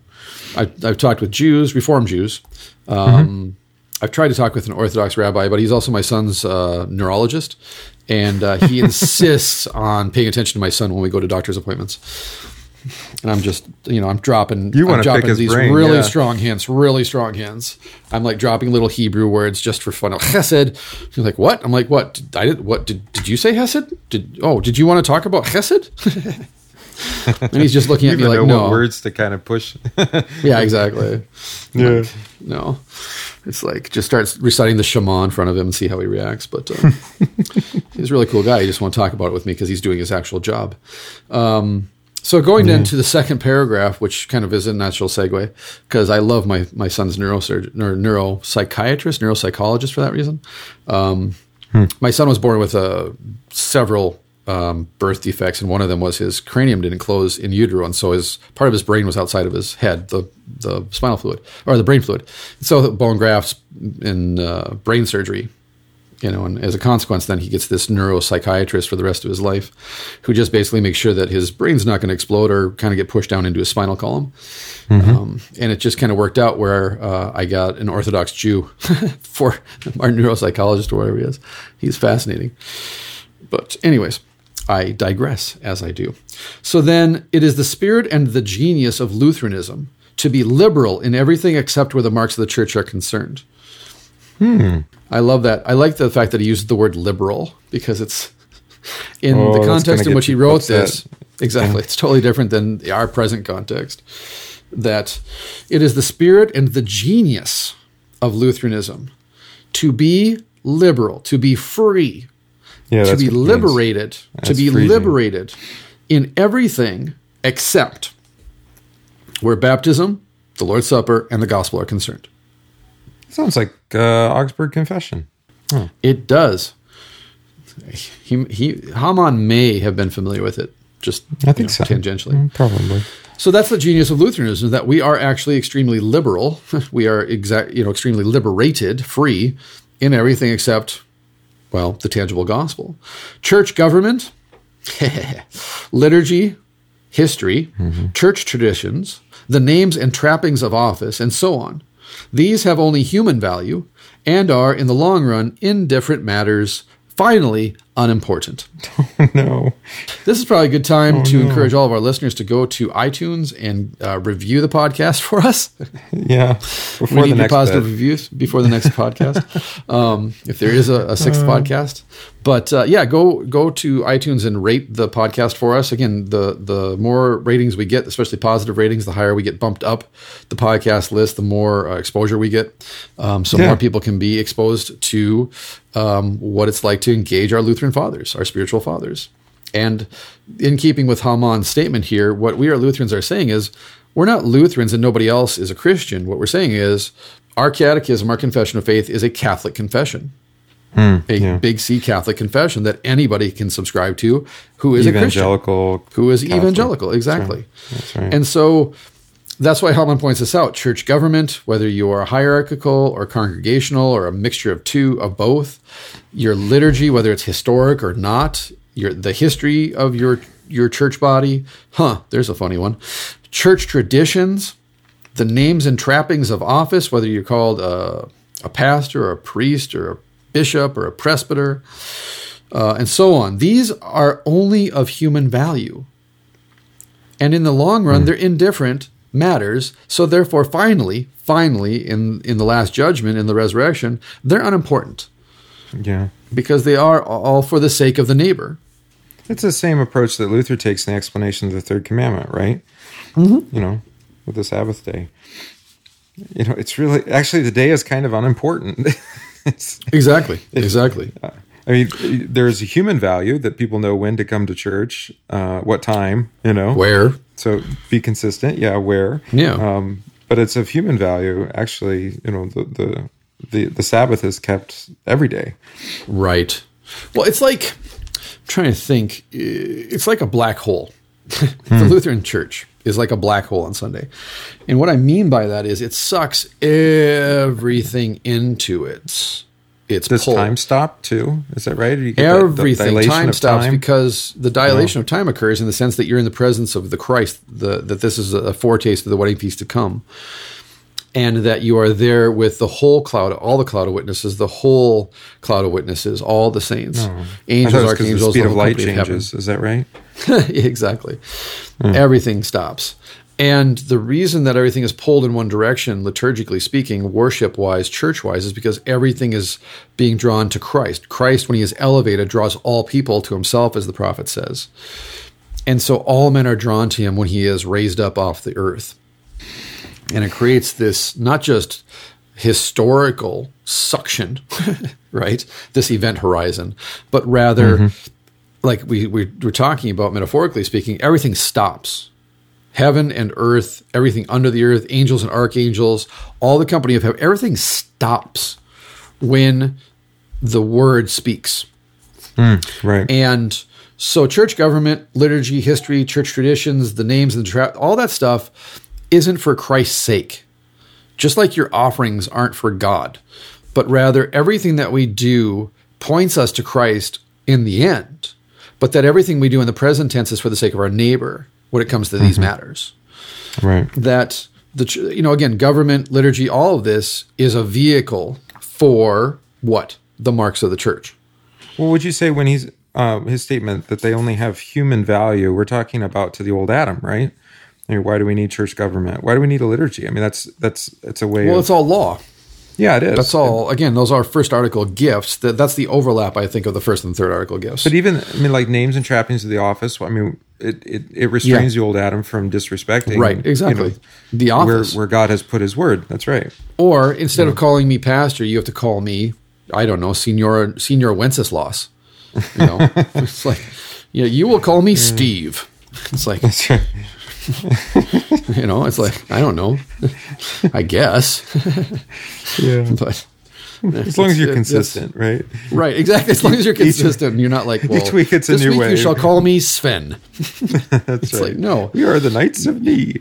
I, I've talked with Jews, Reform Jews. Um, Mm-hmm. I've tried to talk with an Orthodox rabbi, but he's also my son's uh, neurologist, and uh, he insists on paying attention to my son when we go to doctor's appointments. And I'm just, you know, I'm dropping, You I'm wanna pick dropping his these brain, really yeah. strong hints, really strong hints. I'm like dropping little Hebrew words just for fun. Chesed. He's like, what? I'm like, what? Did, I did. What did? Did you say Hesed? Did? Oh, did you want to talk about Chesed? and he's just looking at me like, know no. what words to kind of push. Yeah, exactly. yeah. No, it's like just starts reciting the Shema in front of him and see how he reacts. But uh, he's a really cool guy. He just want to talk about it with me because he's doing his actual job. Um, so going then to the second paragraph, which kind of is a natural segue, because I love my my son's neurosurgeon or neuropsychiatrist, neuropsychologist for that reason. Um, My son was born with uh, several um, birth defects, and one of them was his cranium didn't close in utero, and so his part of his brain was outside of his head, the the spinal fluid or the brain fluid. So bone grafts and uh, brain surgery, you know, and as a consequence, then he gets this neuropsychiatrist for the rest of his life, who just basically makes sure that his brain's not going to explode or kind of get pushed down into his spinal column. Um, and it just kind of worked out where uh, I got an Orthodox Jew for our neuropsychologist or whatever he is. He's fascinating. But, anyways, I digress as I do. So then, it is the spirit and the genius of Lutheranism to be liberal in everything except where the marks of the church are concerned. I love that. I like the fact that he used the word liberal because it's in Oh, the context in which he wrote upset. this. Exactly. It's totally different than our present context. That it is the spirit and the genius of Lutheranism to be liberal, to be free, Yeah, to be what it means. liberated, to be freezing. liberated in everything except where baptism, the Lord's Supper, and the gospel are concerned. Sounds like uh, Augsburg Confession. It does. He, he Hamann may have been familiar with it, just I think you know, so. tangentially. Mm, Probably. So that's the genius of Lutheranism: that we are actually extremely liberal. we are exact, you know, extremely liberated, free in everything except, well, the tangible gospel. Church government, liturgy, history, church traditions, the names and trappings of office, and so on. These have only human value and are, in the long run, indifferent matters. Finally, unimportant. no. This is probably a good time to no. encourage all of our listeners to go to iTunes and uh, review the podcast for us. Yeah. we Before the need your next positive bit. reviews before the next podcast, um, if there is a, a sixth podcast. But uh, yeah, go go to iTunes and rate the podcast for us. Again, the the more ratings we get, especially positive ratings, the higher we get bumped up the podcast list, the more uh, exposure we get. Um, so Yeah. more people can be exposed to um, what it's like to engage our Lutheran fathers, our spiritual fathers. And in keeping with Hamann's statement here, what we are Lutherans are saying is we're not Lutherans and nobody else is a Christian. What we're saying is our catechism, our confession of faith is a Catholic confession. Hmm, a yeah. big C Catholic confession that anybody can subscribe to who is a Christian Evangelical. who is Catholic. evangelical exactly That's right. and so that's why Hellman points this out church government whether you are hierarchical or congregational or a mixture of two of both your liturgy whether it's historic or not your the history of your your church body huh there's a funny one church traditions the names and trappings of office whether you're called a, a pastor or a priest or a bishop or a presbyter uh, and so on. These are only of human value. And in the long run, they're indifferent matters. So therefore, finally, finally, in, in the last judgment, in the resurrection, they're unimportant yeah. because they are all for the sake of the neighbor. It's the same approach that Luther takes in the explanation of the third commandment, right? Mm-hmm. You know, with the Sabbath day. You know, it's really actually the day is kind of unimportant. exactly. exactly. I mean, there's a human value that people know when to come to church, uh, what time, you know, where. So be consistent. Yeah, where. Yeah. Um, but it's of human value. Actually, you know, the the the, the Sabbath is kept every day. Right. Well, it's like I'm trying to think. It's like a black hole. the hmm. Lutheran Church is like a black hole on Sunday, and what I mean by that is it sucks everything into it its Does pull. time stop too? Is that right? Everything the, the time stops time? because the dilation oh. of time occurs in the sense that you're in the presence of the Christ. The, that this is a foretaste of the wedding feast to come, and that you are there with the whole cloud, all the cloud of witnesses, the whole cloud of witnesses, all the saints, oh. angels, archangels. The speed of light changes. Of is that right? exactly. Hmm. Everything stops. And the reason that everything is pulled in one direction, liturgically speaking, worship wise, church wise, is because everything is being drawn to Christ. Christ, when he is elevated, draws all people to himself, as the prophet says. And so all men are drawn to him when he is raised up off the earth. And it creates this not just historical suction, right? This event horizon, but rather, mm-hmm. like we, we were talking about, metaphorically speaking, everything stops heaven and earth, everything under the earth, angels and archangels, all the company of heaven, everything stops when the word speaks. Mm, right. And so church government, liturgy, history, church traditions, the names and the tra- all that stuff isn't for Christ's sake. Just like your offerings aren't for God, but rather everything that we do points us to Christ in the end, but that everything we do in the present tense is for the sake of our neighbor when it comes to these mm-hmm. matters. Right. That the you know again government liturgy all of this is a vehicle for what the marks of the church. Well, would you say when he's uh, his statement that they only have human value? We're talking about to the old Adam, right? I mean, why do we need church government? Why do we need a liturgy? I mean, that's that's it's a way. Well, of, it's all law. Yeah, it is. That's all. Again, those are first article gifts. That that's the overlap, I think, of the first and third article gifts. But even, I mean, like names and trappings of the office. I mean, it it, it restrains yeah. the old Adam from disrespecting. Right. Exactly. You know, the office where, where God has put His word. That's right. Or instead of calling me pastor, you have to call me. I don't know, senior senior Wenceslas. You know, it's like, yeah, you will call me. Steve. It's like. you know, it's like I don't know. I guess. yeah. But as long as you're consistent, right? Right, exactly. As long as you're consistent, each, you're not like, well, each week it's a this new week way. You shall call me Sven. That's it's right. Like, no, we are the Knights of Ni.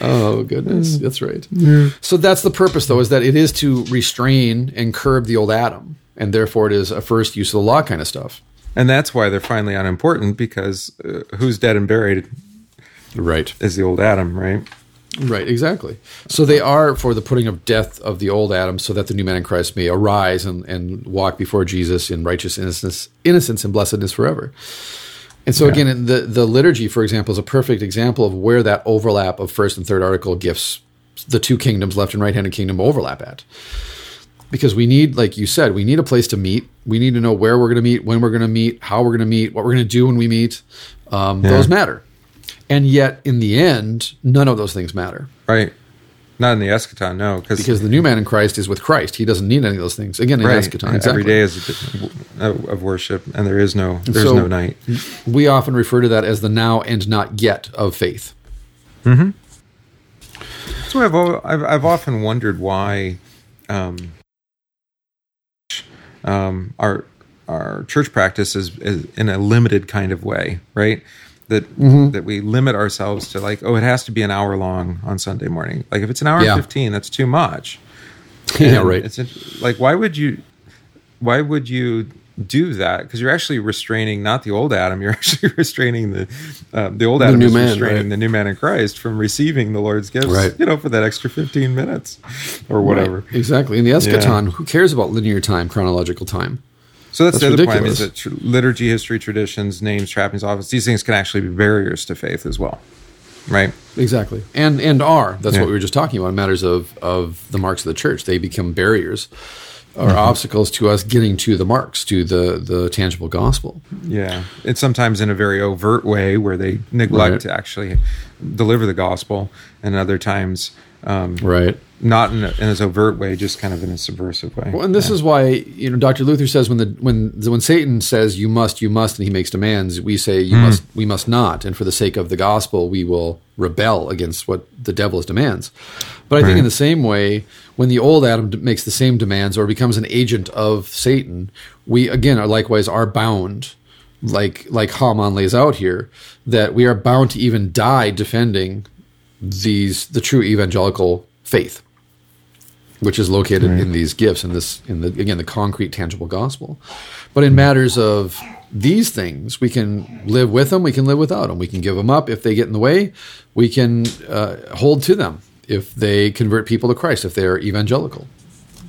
oh goodness, that's right. So that's the purpose, though, is that it is to restrain and curb the old Adam, and therefore it is a first use of the law kind of stuff and that's why they're finally unimportant because uh, who's dead and buried right. is the old adam right? Right exactly. So they are for the putting of death of the old adam so that the new man in christ may arise and, and walk before jesus in righteous innocence innocence and blessedness forever. And so yeah. again the, the liturgy for example is a perfect example of where that overlap of first and third article gifts the two kingdoms left and right handed kingdom overlap at because we need, like you said, we need a place to meet. We need to know where we're going to meet, when we're going to meet, how we're going to meet, what we're going to do when we meet. Um, yeah. Those matter. And yet, in the end, none of those things matter. Right. Not in the eschaton, no. Because the new man in Christ is with Christ. He doesn't need any of those things. Again, in right. eschaton. Exactly. Every day is of worship, and there is no there's so no night. We often refer to that as the now and not yet of faith. Mm-hmm. So I've, I've, I've often wondered why um, um, our our church practice is, is, in a limited kind of way, right? That mm-hmm. that we limit ourselves to like, oh, it has to be an hour long on Sunday morning. Like if it's an hour yeah. fifteen, that's too much. yeah, right. It's like why would you why would you do that because you're actually restraining not the old Adam, you're actually restraining the um, the old Adam the is man, restraining right. the new man in Christ from receiving the Lord's gifts, right. you know, for that extra 15 minutes or whatever. Right. Exactly. In the eschaton, yeah. who cares about linear time, chronological time? So that's, that's the other ridiculous. point is that liturgy, history, traditions, names, trappings, office, these things can actually be barriers to faith as well. Right. Exactly. And and are. That's yeah. what we were just talking about. Matters of of the marks of the church. They become barriers are mm-hmm. obstacles to us getting to the marks, to the the tangible gospel. Yeah, it's sometimes in a very overt way where they neglect Right. to actually deliver the gospel, and other times, um, Right. not in, a, in an overt way, just kind of in a subversive way. Well, and this is why you know Dr. Luther says when the when when Satan says you must you must and he makes demands, we say you must we must not, and for the sake of the gospel, we will rebel against what the devil's demands. But I think in the same way, when the old Adam makes the same demands or becomes an agent of Satan, we again are likewise are bound, like like Hamann lays out here, that we are bound to even die defending these the true evangelical faith which is located in these gifts in this in the again the concrete tangible gospel. But in matters of these things we can live with them we can live without them. We can give them up. If they get in the way we can uh, hold to them. If they convert people to christ if they're evangelical.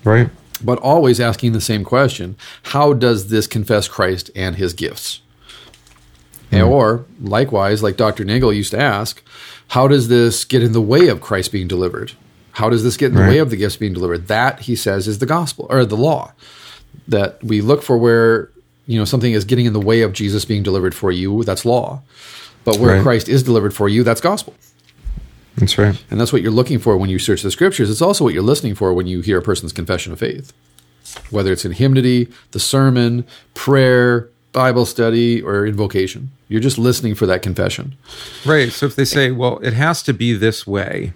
Right? but always asking the same question how does this confess christ and his gifts? Or likewise like dr nagel used to ask how does this get in the way of christ being delivered how does this get in the Right. way of the gifts being delivered that he says is the gospel or the law that we look for where you know something is getting in the way of jesus being delivered for you that's law but where Right. christ is delivered for you that's gospel That's right. and that's what you're looking for when you search the scriptures. It's also what you're listening for when you hear a person's confession of faith. Whether it's in hymnody, the sermon, prayer, Bible study, or invocation. You're just listening for that confession. Right. So if they say, well, it has to be this way,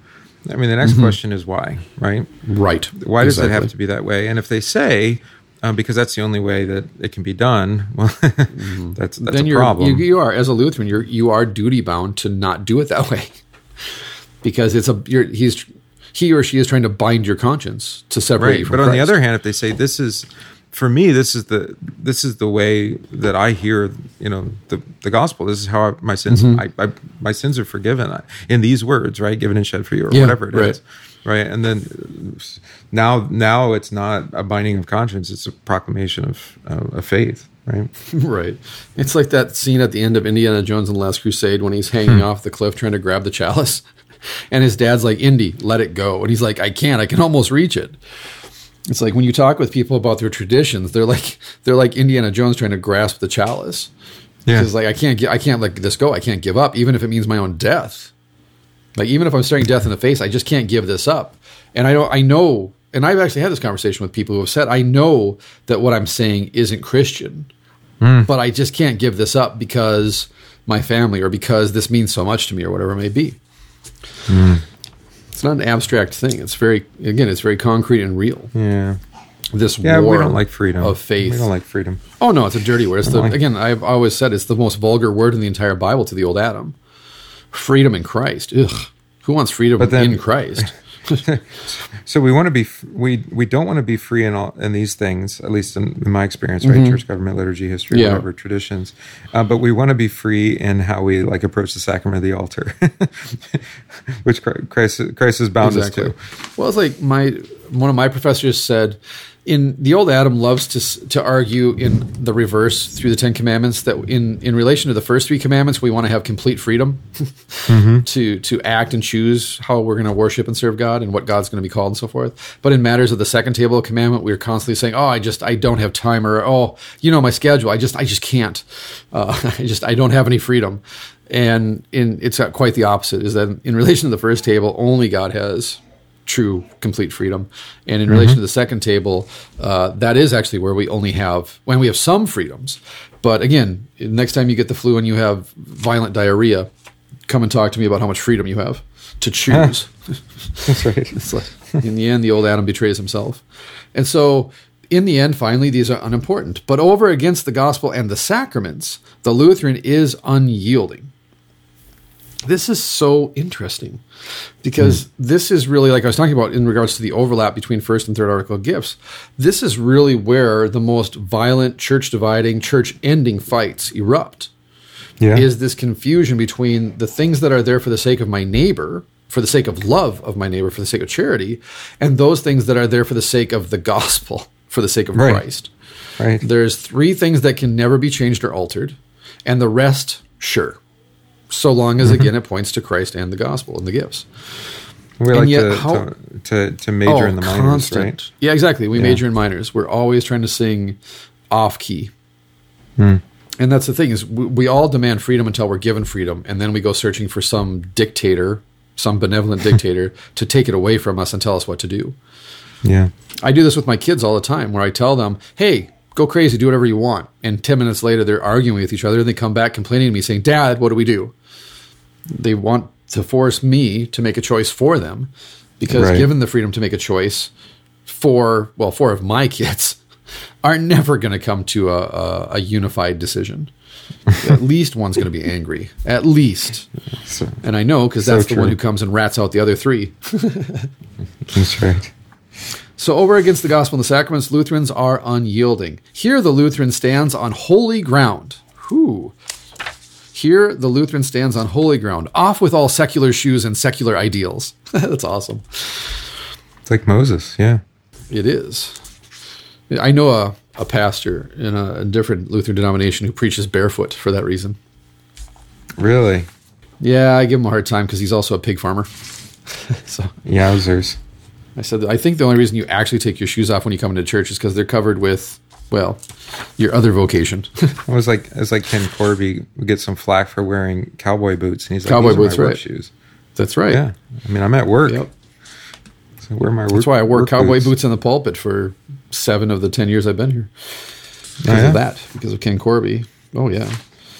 I mean, the next Mm-hmm. question is why, right? Right. Why does it have to be that way? And if they say, um, because that's the only way that it can be done, well, that's that's Then a you're, problem. You, you are, as a Lutheran, you're, you are duty bound to not do it that way. because it's a, you're, he's, he or she is trying to bind your conscience to separate you from But on the other hand, if they say this is, for me, this is the this is the way that I hear, you know, the the gospel. This is how I, my sins, Mm-hmm. I, I, my sins are forgiven in these words, right? Given and shed for you, or Yeah, whatever it is, right. right? And then now, now it's not a binding of conscience; it's a proclamation of uh, of faith, right? Right. It's like that scene at the end of Indiana Jones and the Last Crusade when he's hanging off the cliff trying to grab the chalice. And his dad's like, Indy, let it go. And he's like, I can't. I can almost reach it. It's like when you talk with people about their traditions, they're like they're like Indiana Jones trying to grasp the chalice. Yeah. Because like I can't I can't let this go. I can't give up, even if it means my own death. Like even if I'm staring death in the face, I just can't give this up. And I don't I know and I've actually had this conversation with people who have said, I know that what I'm saying isn't Christian, hmm. but I just can't give this up because my family or because this means so much to me or whatever it may be. Hmm. It's not an abstract thing. It's very again, it's very concrete and real. Yeah, This yeah. war We don't like freedom of faith. We don't like freedom. Oh no, it's a dirty word. It's the, like- again, I've always said it's the most vulgar word in the entire Bible to the old Adam. Freedom in Christ. Ugh. Who wants freedom then- in Christ? So we want to be we we don't want to be free in all in these things, at least in, in my experience, right? Church government, liturgy, history, Mm-hmm. Yeah. whatever traditions. Uh, but we want to be free in how we like approach the sacrament of the altar, which Chri- Christ Christ has bound us to. Well, it's like my one of my professors said. In the old Adam loves to to argue in the reverse through the Ten Commandments that in in relation to the first three commandments we want to have complete freedom to to act and choose how we're going to worship and serve God and what God's going to be called and so forth. But in matters of the second table of commandment, we're constantly saying, "Oh, I just I don't have time," or "Oh, you know my schedule. I just I just can't. Uh, I just I don't have any freedom." And in it's quite the opposite. Is that in relation to the first table, only God has true complete freedom. And in relation to the second table uh, that is actually where we only have when we have some freedoms. But again next time you get the flu and you have violent diarrhea come and talk to me about how much freedom you have to choose. That's right. it's like, in the end the old adam betrays himself. And so in the end finally these are unimportant. But over against the gospel and the sacraments the lutheran is unyielding this is so interesting because hmm. this is really like I was talking about in regards to the overlap between first and third article gifts. This is really where the most violent church dividing, church ending fights erupt. Yeah. Is this confusion between the things that are there for the sake of my neighbor, for the sake of love of my neighbor, for the sake of charity, and those things that are there for the sake of the gospel, for the sake of Right. Christ. right. There's three things that can never be changed or altered, and the rest, sure. So long as, again, it points to Christ and the gospel and the gifts. We And like yet to, how- to, to major in the minors, right? Yeah, exactly. We Yeah. major in minors. We're always trying to sing off key. Hmm. And that's the thing is we, we all demand freedom until we're given freedom, and then we go searching for some dictator, some benevolent dictator, to take it away from us and tell us what to do. Yeah. I do this with my kids all the time, where I tell them, "Hey, go crazy, do whatever you want," and ten minutes later they're arguing with each other, and they come back complaining to me, saying, "Dad, what do we do?" They want to force me to make a choice for them, because Right. given the freedom to make a choice, four well, four of my kids are never going to come to a, a, a unified decision. At least one's going to be angry. At least, So, and I know because So that's the one who comes and rats out the other three. that's right. So, over against the gospel and the sacraments, Lutherans are unyielding. Here, the Lutheran stands on holy ground. Whew. Here, the Lutheran stands on holy ground. Off with all secular shoes and secular ideals. That's awesome. It's like Moses. Yeah. It is. I know a, a pastor in a, different Lutheran denomination who preaches barefoot for that reason. Really. Yeah, I give him a hard time because he's also a pig farmer. so Yowzers. I said, I think the only reason you actually take your shoes off when you come into church is because they're covered with, well, your other vocation. It was like it was like Ken Korby would get some flack for wearing cowboy boots, and he's like, Cowboy "These are boots, right. shoes." That's right. Yeah. I mean, I'm at work. Yep. So where my work? That's why I wore cowboy boots. in the pulpit for seven of the ten years I've been here. Oh, because Oh, yeah? of that, because of Ken Korby. Oh yeah.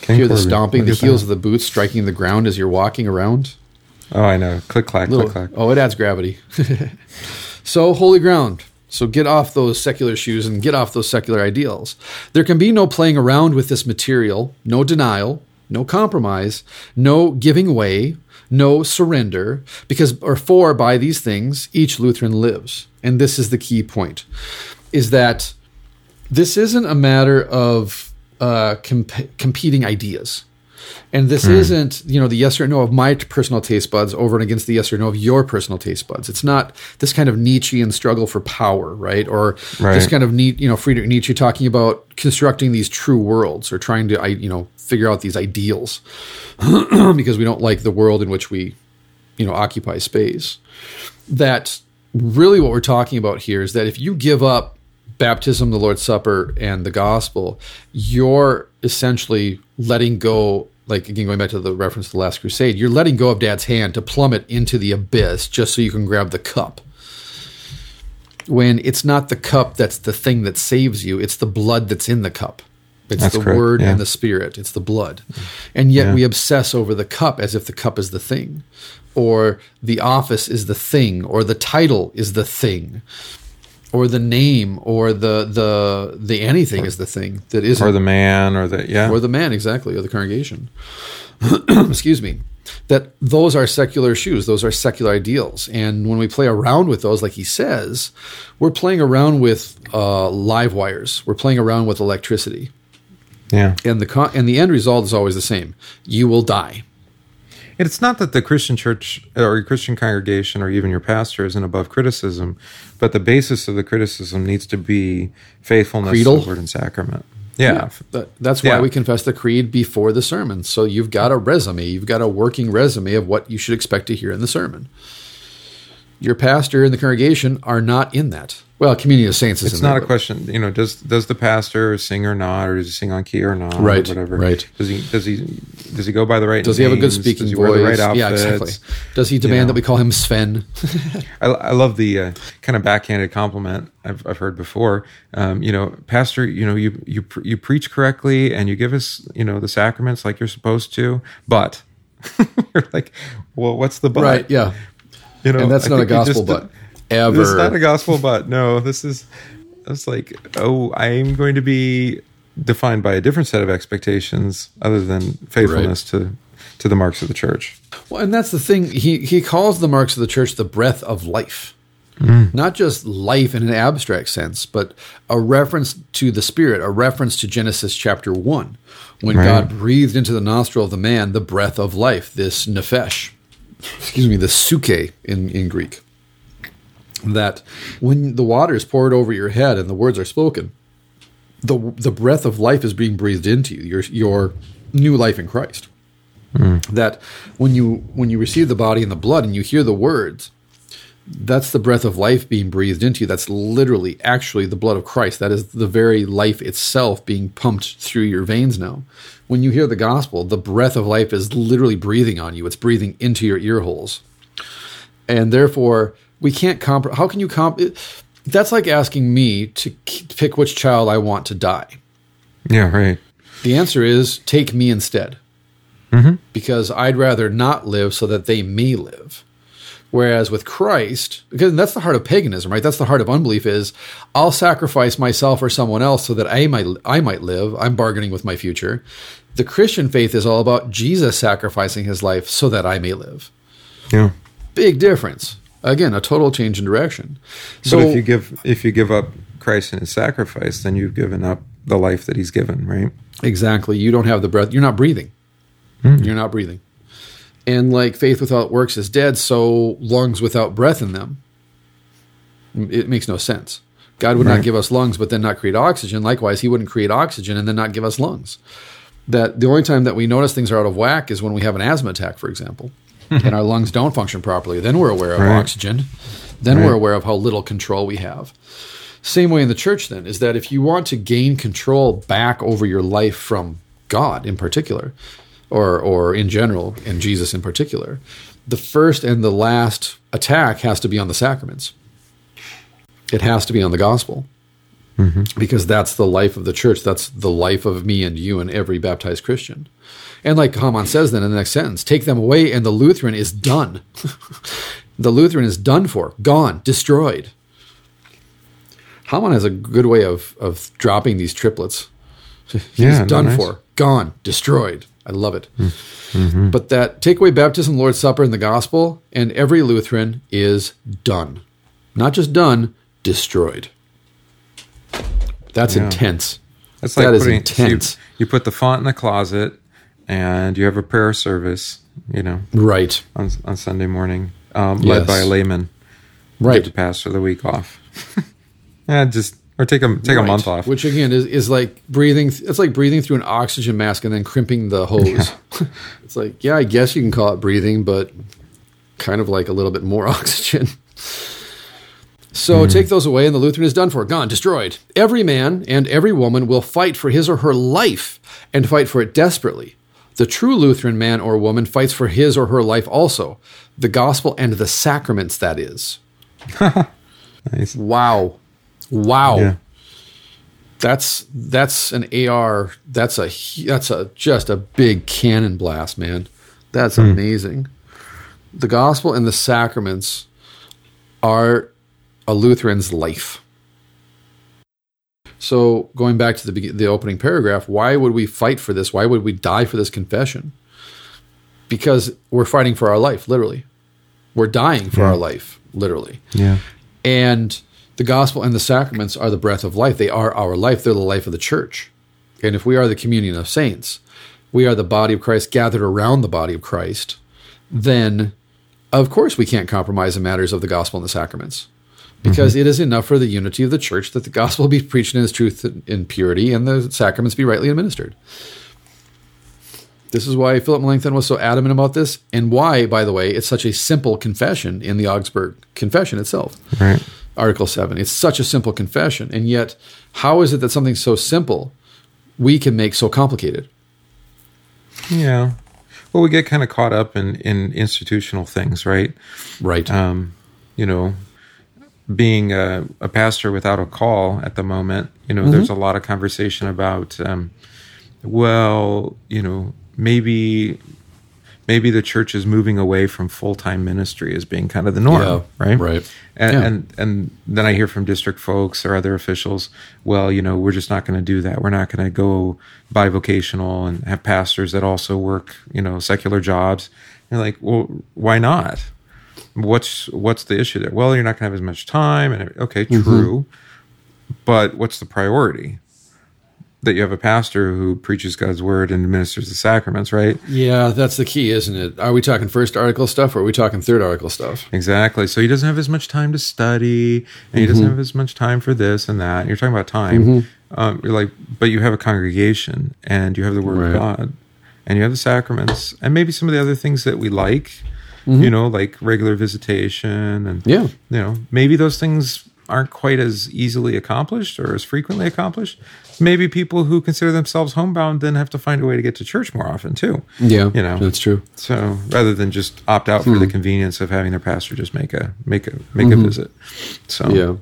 Ken Hear the stomping, the heels that. of the boots striking the ground as you're walking around. Oh, I know. Click clack, Little- click clack. oh, it adds gravity. so holy ground. So get off those secular shoes and get off those secular ideals. There can be no playing around with this material, no denial, no compromise, no giving way, no surrender, because or for by these things each Lutheran lives. And this is the key point is that this isn't a matter of uh, comp- competing ideas. And this hmm. isn't, you know, the yes or no of my personal taste buds over and against the yes or no of your personal taste buds. It's not this kind of Nietzschean struggle for power, right? Or this kind of neat, you know, Friedrich Nietzsche talking about constructing these true worlds or trying to, you know, figure out these ideals because we don't like the world in which we, you know, occupy space. That really what we're talking about here is that if you give up baptism, the Lord's Supper, and the gospel, you're essentially letting go. Like again, going back to the reference to the Last Crusade, you're letting go of Dad's hand to plummet into the abyss just so you can grab the cup. When it's not the cup that's the thing that saves you; it's the blood that's in the cup. It's That's the correct, word yeah. and the spirit. It's the blood, and yet Yeah. we obsess over the cup as if the cup is the thing, or the office is the thing, or the title is the thing or the name or the the the anything is the thing that isn't. Or the man, or the yeah. or the man exactly or the congregation. Excuse me. That those are secular shoes. Those are secular ideals. And when we play around with those like he says we're playing around with uh, live wires. We're playing around with electricity. Yeah. and the con- and the end result is always the same. You will die It's not that the Christian church or your Christian congregation or even your pastor isn't above criticism, but the basis of the criticism needs to be faithfulness Creedal? to the word and sacrament. Yeah. That, that's why Yeah. we confess the creed before the sermon. So you've got a resume, you've got a working resume of what you should expect to hear in the sermon. Your pastor and the congregation are not in that. Well, communion of saints is It's not a question, you know, does does the pastor sing or not, or does he sing on key or not, Right, or whatever. right. Does he does he does he go by the right Does he have a good speaking does he voice? wear the right outfits? yeah, exactly. Does he demand know. that we call him Sven? I, I love the uh, kind of backhanded compliment I've, I've heard before. Um, you know, Pastor, you know, you you pre- you preach correctly and you give us, you know, the sacraments like you're supposed to, but you're like, well, what's the but? right, yeah. You know, And that's I not a gospel just- but ever. This is not a gospel but. No, this is. It's like, oh, I'm going to be defined by a different set of expectations other than faithfulness to to the marks of the church. Well, and that's the thing. He he calls the marks of the church the breath of life. Mm. Not just life in an abstract sense, but a reference to the Spirit, a reference to Genesis chapter 1, when Right. God breathed into the nostril of the man the breath of life, this nephesh, excuse me, the suke in, in Greek. That when the water is poured over your head and the words are spoken, the, the breath of life is being breathed into you, your, your new life in Christ hmm. that when you when you receive the body and the blood and you hear the words That's the breath of life being breathed into you. That's literally, actually, the blood of Christ. That is the very life itself being pumped through your veins now. When you hear the gospel, the breath of life is literally breathing on you. It's breathing into your ear holes. And therefore, we can't comp. How can you comp? That's like asking me to pick which child I want to die. Yeah, right. The answer is take me instead. Mm-hmm. Because I'd rather not live so that they may live. Whereas with Christ, because that's the heart of paganism, right? That's the heart of unbelief is I'll sacrifice myself or someone else so that I might I might live. I'm bargaining with my future. The Christian faith is all about Jesus sacrificing his life so that I may live. Yeah. Big difference. Again, a total change in direction. So but if you give if you give up Christ and his sacrifice, then you've given up the life that he's given, right? Exactly. You don't have the breath. You're not breathing. Mm. You're not breathing. And like faith without works is dead, so lungs without breath in them. It makes no sense. God would right. not give us lungs, but then not create oxygen. Likewise, He wouldn't create oxygen and then not give us lungs. That the only time that we notice things are out of whack is when we have an asthma attack, for example, and our lungs don't function properly. Then we're aware of right. oxygen. Then right. we're aware of how little control we have. Same way in the church, then, is that if you want to gain control back over your life from God in particular, or or in general, and Jesus in particular, the first and the last attack has to be on the sacraments. It has to be on the gospel. Mm-hmm. Because that's the life of the church. That's the life of me and you and every baptized Christian. And like Hamann says then in the next sentence, take them away and the Lutheran is done. the Lutheran is done for, gone, destroyed. Hamann has a good way of, of dropping these triplets. He's yeah, done nice. for, gone, destroyed. I love it. Mm-hmm. But that take away baptism, Lord's Supper, and the gospel, and every Lutheran is done. Not just done, destroyed. That's yeah. intense. That's like that putting, intense. So you, you, put the font in the closet, and you have a prayer service. You know, right on on Sunday morning, um, yes. led by a layman. Right, to pass for the week off. yeah, just or take a take right. a month off. Which again is, is like breathing. It's like breathing through an oxygen mask and then crimping the hose. Yeah. it's like yeah, I guess you can call it breathing, but kind of like a little bit more oxygen. So mm. take those away, and the Lutheran is done for, gone, destroyed. Every man and every woman will fight for his or her life and fight for it desperately. The true Lutheran man or woman fights for his or her life also, the gospel and the sacraments, that is. nice. Wow. Wow. Yeah. That's that's an AR. That's a that's a just a big cannon blast, man. That's mm. amazing. The gospel and the sacraments are a Lutheran's life. So, going back to the the opening paragraph, why would we fight for this? Why would we die for this confession? Because we're fighting for our life, literally. We're dying for yeah. our life, literally. Yeah. And the gospel and the sacraments are the breath of life. They are our life. They're the life of the church. And if we are the communion of saints, we are the body of Christ gathered around the body of Christ, then of course we can't compromise the matters of the gospel and the sacraments. Because mm-hmm. it is enough for the unity of the church that the gospel be preached in its truth and purity and the sacraments be rightly administered. This is why Philip Melanchthon was so adamant about this, and why, by the way, it's such a simple confession in the Augsburg Confession itself. Right. Article 7. It's such a simple confession. And yet, how is it that something so simple we can make so complicated? Yeah. Well, we get kind of caught up in, in institutional things, right? Right. Um, you know, being a, a, pastor without a call at the moment, you know, mm-hmm. there's a lot of conversation about, um, well, you know, maybe maybe the church is moving away from full time ministry as being kind of the norm, yeah, right? Right. And, yeah. and and then I hear from district folks or other officials, well, you know, we're just not going to do that. We're not going to go bivocational and have pastors that also work, you know, secular jobs. And like, well, why not? What's what's the issue there? Well, you're not going to have as much time. And okay, mm-hmm. true, mm-hmm. but what's the priority? that you have a pastor who preaches God's word and administers the sacraments, right? Yeah, that's the key, isn't it? Are we talking first article stuff or are we talking third article stuff? Exactly. So he doesn't have as much time to study and mm-hmm. he doesn't mm-hmm. have as much time for this and that. You're talking about time. Mm-hmm. Um, you're like, but you have a congregation and you have the word right. of God and you have the sacraments and maybe some of the other things that we like. Mm-hmm. you know, like regular visitation and Yeah. you know, maybe those things aren't quite as easily accomplished or as frequently accomplished. Maybe people who consider themselves homebound then have to find a way to get to church more often too. Yeah, You know. that's true. So rather than just opt out for the hmm. convenience of having their pastor just make a make a make a mm-hmm. visit. So Yeah.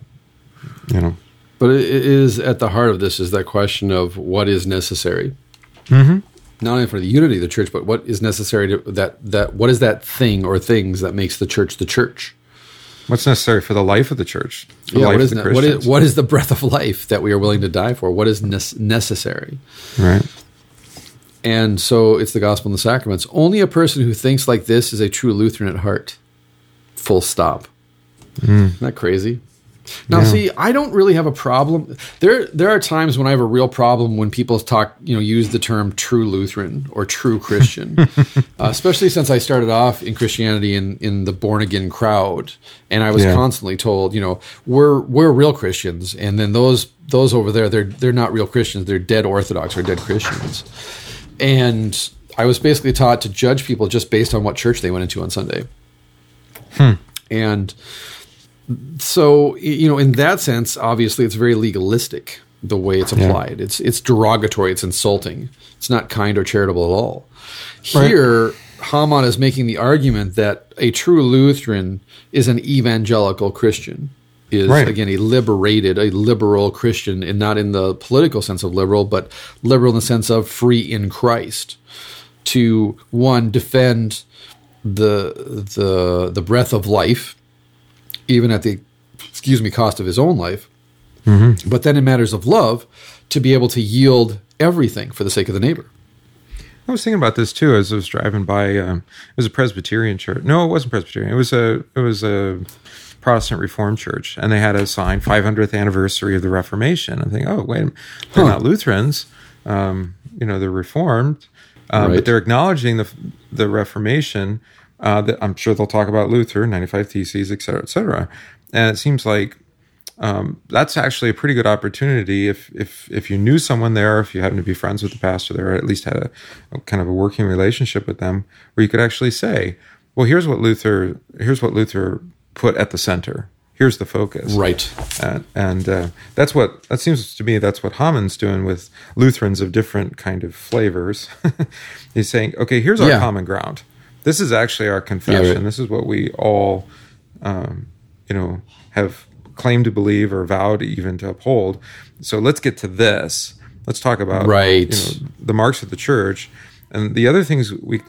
you know. But it it is at the heart of this is that question of what is necessary. Mm-hmm. Not only for the unity of the church, but what is necessary to that that what is that thing or things that makes the church the church? What's necessary for the life of the church? The yeah, what is the ne- what is, what is the breath of life that we are willing to die for? What is nes- necessary? right? And so it's the gospel and the sacraments. Only a person who thinks like this is a true Lutheran at heart. Full stop. Hmm. Isn't that crazy? Now. Yeah. see, I don't really have a problem. There, there are times when I have a real problem when people talk, you know, use the term "true Lutheran" or "true Christian," uh, especially since I started off in Christianity in in the born again crowd, and I was Yeah. constantly told, you know, we're we're real Christians, and then those those over there, they're they're not real Christians; they're dead Orthodox or dead Christians, and I was basically taught to judge people just based on what church they went into on Sunday, hmm. and so you know in that sense obviously it's very legalistic the way it's applied. It's it's derogatory. It's insulting. It's not kind or charitable at all. Here Hamann is making the argument that a true Lutheran is an evangelical Christian is Right. again a liberated a liberal Christian and not in the political sense of liberal but liberal in the sense of free in Christ to one defend the the the breath of life even at the excuse me cost of his own life but then in matters of love to be able to yield everything for the sake of the neighbor I was thinking about this too as I was driving by. Um, it was a Presbyterian church. No, it wasn't Presbyterian. It was a it was a Protestant Reformed church, and they had a sign 500th anniversary of the Reformation. I'm thinking, oh wait, they're Huh. not Lutherans. Um, you know, they're Reformed, um, Right. but they're acknowledging the the Reformation. Uh, that I'm sure they'll talk about Luther, 95 Theses, et cetera, et cetera. And it seems like um, that's actually a pretty good opportunity if if if you knew someone there, if you happen to be friends with the pastor there, or at least had a, a kind of a working relationship with them, where you could actually say, "Well, here's what Luther here's what Luther put at the center. Here's the focus." right And, and uh, that's what that seems to me. That's what Hamann's doing with Lutherans of different kind of flavors. He's saying, "Okay, here's our Yeah. common ground. This is actually our confession. right. This is what we all." um, you know, have claimed to believe or vowed even to uphold. So let's get to this. Let's talk about Right. you know, the marks of the church, and the other things we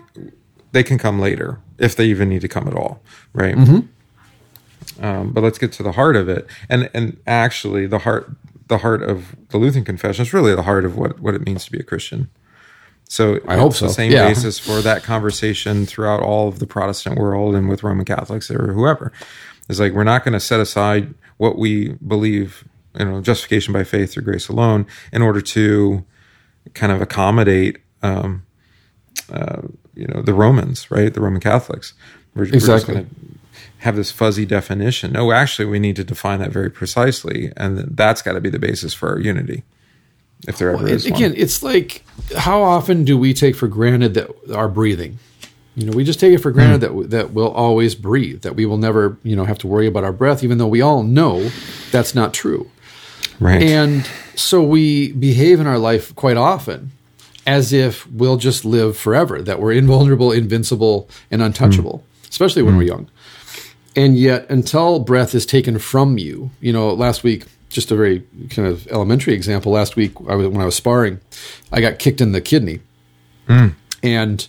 they can come later if they even need to come at all, right? Um, but let's get to the heart of it, and and actually the heart the heart of the Lutheran confession is really the heart of what what it means to be a Christian. So I hope it's so. The same Yeah. basis for that conversation throughout all of the Protestant world and with Roman Catholics or whoever. It's like we're not going to set aside what we believe, you know, justification by faith through grace alone, in order to kind of accommodate, um, uh, you know, the Romans, right? The Roman Catholics. We're, we're just Exactly. have this fuzzy definition. No, actually, we need to define that very precisely, and that's got to be the basis for our unity, if there ever It- is one. again it's like how often do we take for granted that our breathing you know we just take it for granted hmm. that that we'll always breathe that we will never you know have to worry about our breath even though we all know that's not true right? And so we behave in our life quite often as if we'll just live forever, that we're invulnerable, invincible, and untouchable, hmm. especially when we're hmm. young. And yet, until breath is taken from you, you know, last week, just a very kind of elementary example, last week I was, when I was sparring, I got kicked in the kidney. Hmm. And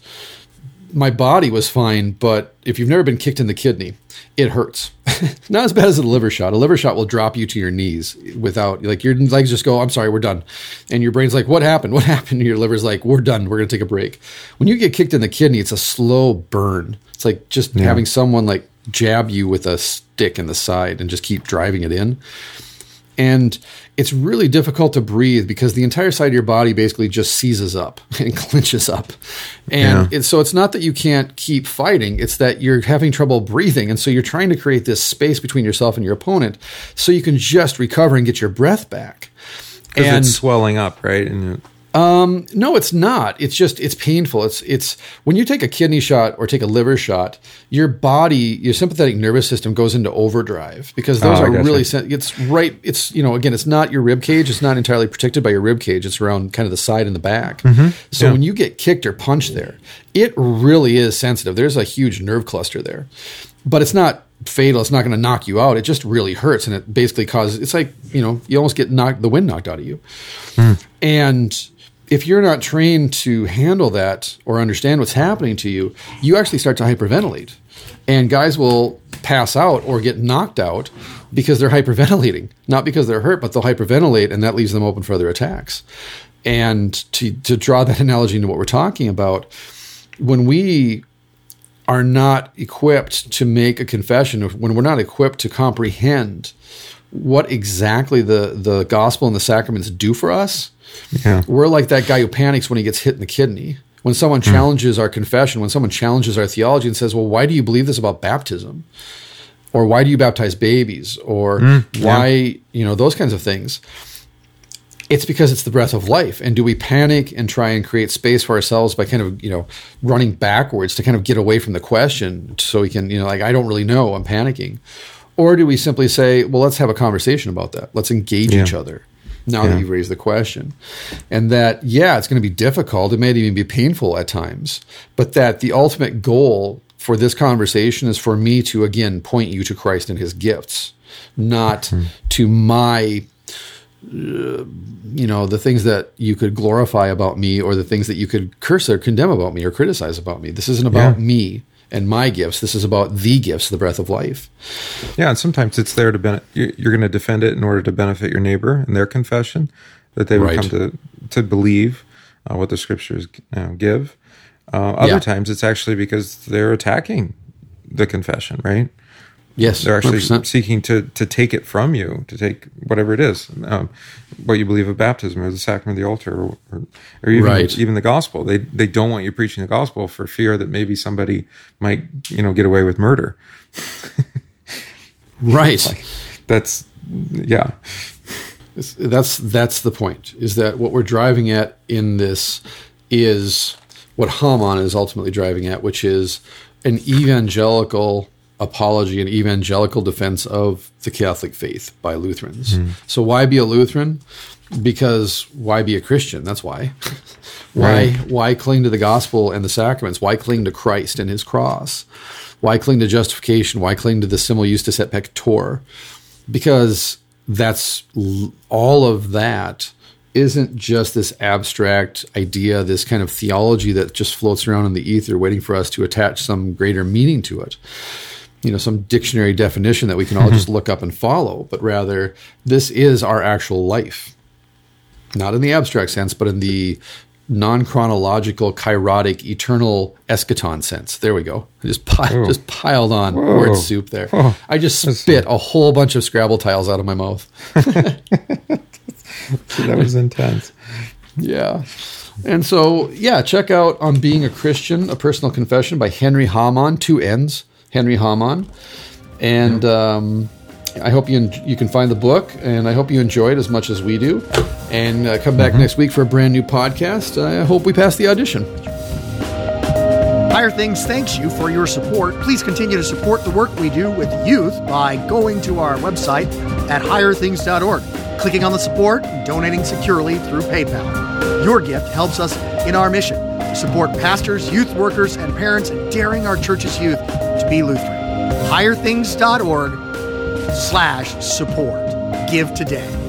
my body was fine, but if you've never been kicked in the kidney, it hurts. Not as bad as a liver shot. A liver shot will drop you to your knees without like your legs just go, I'm sorry, we're done. And your brain's like, What happened? What happened? And your liver's like, We're done. We're gonna take a break. When you get kicked in the kidney, it's a slow burn. It's like just having someone like jab you with a stick in the side and just keep driving it in. And it's really difficult to breathe because the entire side of your body basically just seizes up and clenches up. And Yeah. it's, so it's not that you can't keep fighting, it's that you're having trouble breathing. And so you're trying to create this space between yourself and your opponent so you can just recover and get your breath back. Because And it's swelling up, right? And No, it's not. It's just it's painful. It's it's when you take a kidney shot or take a liver shot, your body, your sympathetic nervous system goes into overdrive because those Oh, are really sen- it's right. It's you know again, it's not your rib cage. It's not entirely protected by your rib cage. It's around kind of the side and the back. Mm-hmm. So when you get kicked or punched there, it really is sensitive. There's a huge nerve cluster there, but it's not fatal. It's not going to knock you out. It just really hurts, and it basically causes. It's like you know you almost get knocked the wind knocked out of you, and if you're not trained to handle that or understand what's happening to you, you actually start to hyperventilate. And guys will pass out or get knocked out because they're hyperventilating, not because they're hurt, but they'll hyperventilate and that leaves them open for other attacks. And to, to draw that analogy into what we're talking about, when we are not equipped to make a confession, when we're not equipped to comprehend what exactly the, the gospel and the sacraments do for us, Yeah. we're like that guy who panics when he gets hit in the kidney. When someone hmm. challenges our confession, when someone challenges our theology and says, Well, why do you believe this about baptism? Or why do you baptize babies? Or hmm. why, you know, those kinds of things. It's because it's the breath of life. And do we panic and try and create space for ourselves by kind of, you know, running backwards to kind of get away from the question so we can, you know, like, I don't really know, I'm panicking. Or do we simply say, well, let's have a conversation about that. Let's engage Yeah. each other now that you've raised the question. And that, yeah, it's going to be difficult. It may even be painful at times, but that the ultimate goal for this conversation is for me to, again, point you to Christ and his gifts, not hmm. to my uh, you know the things that you could glorify about me or the things that you could curse or condemn about me or criticize about me this isn't about Yeah. me and my gifts this is about the gifts the breath of life Yeah, and sometimes it's there to ben- you- you're going to defend it in order to benefit your neighbor and their confession that they would Right. come to to believe uh, what the scriptures know, give. Uh, other Yeah. times it's actually because they're attacking the confession, right? yes They're actually 100%. seeking to to take it from you, to take whatever it is, um, what you believe of baptism or the sacrament of the altar, or, or, or even Right. even the gospel. They they don't want you preaching the gospel for fear that maybe somebody might you know get away with murder. right That's yeah. That's that's the point is that what we're driving at in this is what Hamann is ultimately driving at which is an evangelical apology and evangelical defense of the Catholic faith by Lutherans. Hmm. So why be a Lutheran? Because why be a Christian? That's why. why Right. why cling to the gospel and the sacraments? Why cling to Christ and his cross? Why cling to justification? Why cling to the simul justus et peccator? because that's all of that isn't just this abstract idea, this kind of theology that just floats around in the ether, waiting for us to attach some greater meaning to it. You know, some dictionary definition that we can all just mm-hmm. look up and follow, but rather, this is our actual life. Not in the abstract sense, but in the non chronological, kairotic, eternal eschaton sense. There we go. I just, pi- just piled on word soup there. I just spit a whole bunch of Scrabble tiles out of my mouth. that was intense. Yeah. And so, yeah, check out On Being a Christian, A Personal Confession by Henry Hamann, two N's, Henry Hamann. And um, I hope you, en- you can find the book, and I hope you enjoy it as much as we do. And uh, come back next week for a brand new podcast. I hope we pass the audition. Higher Things thanks you for your support. Please continue to support the work we do with youth by going to our website at higherthings.org, clicking on the support, and donating securely through PayPal. Your gift helps us in our mission to support pastors, youth workers, and parents daring our church's youth to be Lutheran. higherthings.org slash support. Give today.